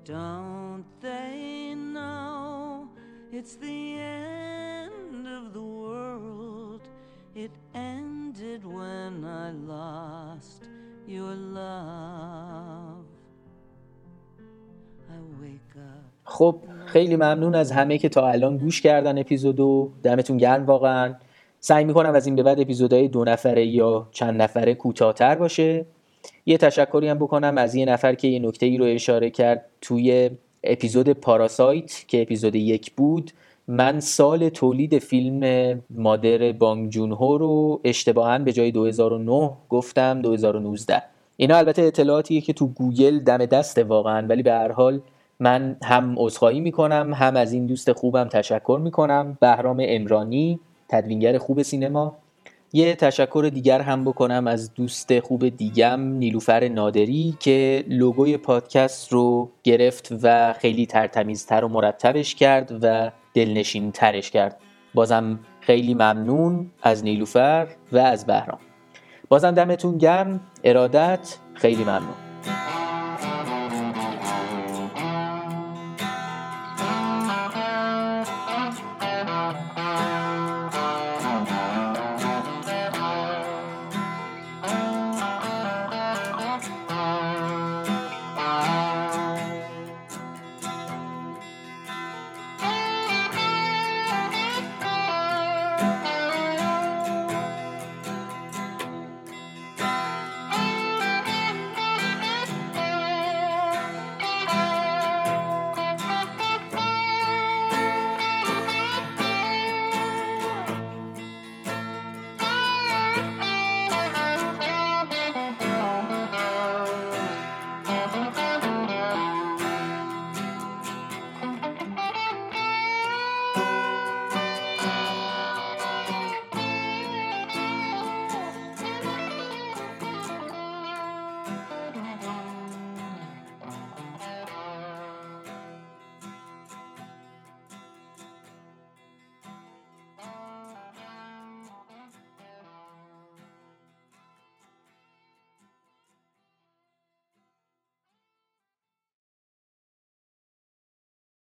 Don't they know it's the end of the world? It ended when I lost your love. خب خیلی ممنون از همه که تا الان گوش کردن اپیزودو دمتون گرم واقعا. سعی می‌کنم از این به بعد اپیزودهای دو نفره یا چند نفره کوتاهتر باشه. یه تشکری هم بکنم از یه نفر که یه نکته ای رو اشاره کرد توی اپیزود پاراسایت که اپیزود یک بود. من سال تولید فیلم مادر بانگ جونهو رو اشتباها به جای 2009 گفتم 2019 اینا البته اطلاعاتیه که تو گوگل دم دسته واقعا ولی به هر حال من هم عذرخواهی می‌کنم هم از این دوست خوبم تشکر می‌کنم. بهرام امرانی تدوینگر خوب سینما. یه تشکر دیگر هم بکنم از دوست خوب دیگم نیلوفر نادری که لوگوی پادکست رو گرفت و خیلی ترتمیزتر و مرتبش کرد و دلنشین ترش کرد. بازم خیلی ممنون از نیلوفر و از بهرام. بازم دمتون گرم. ارادت خیلی ممنون.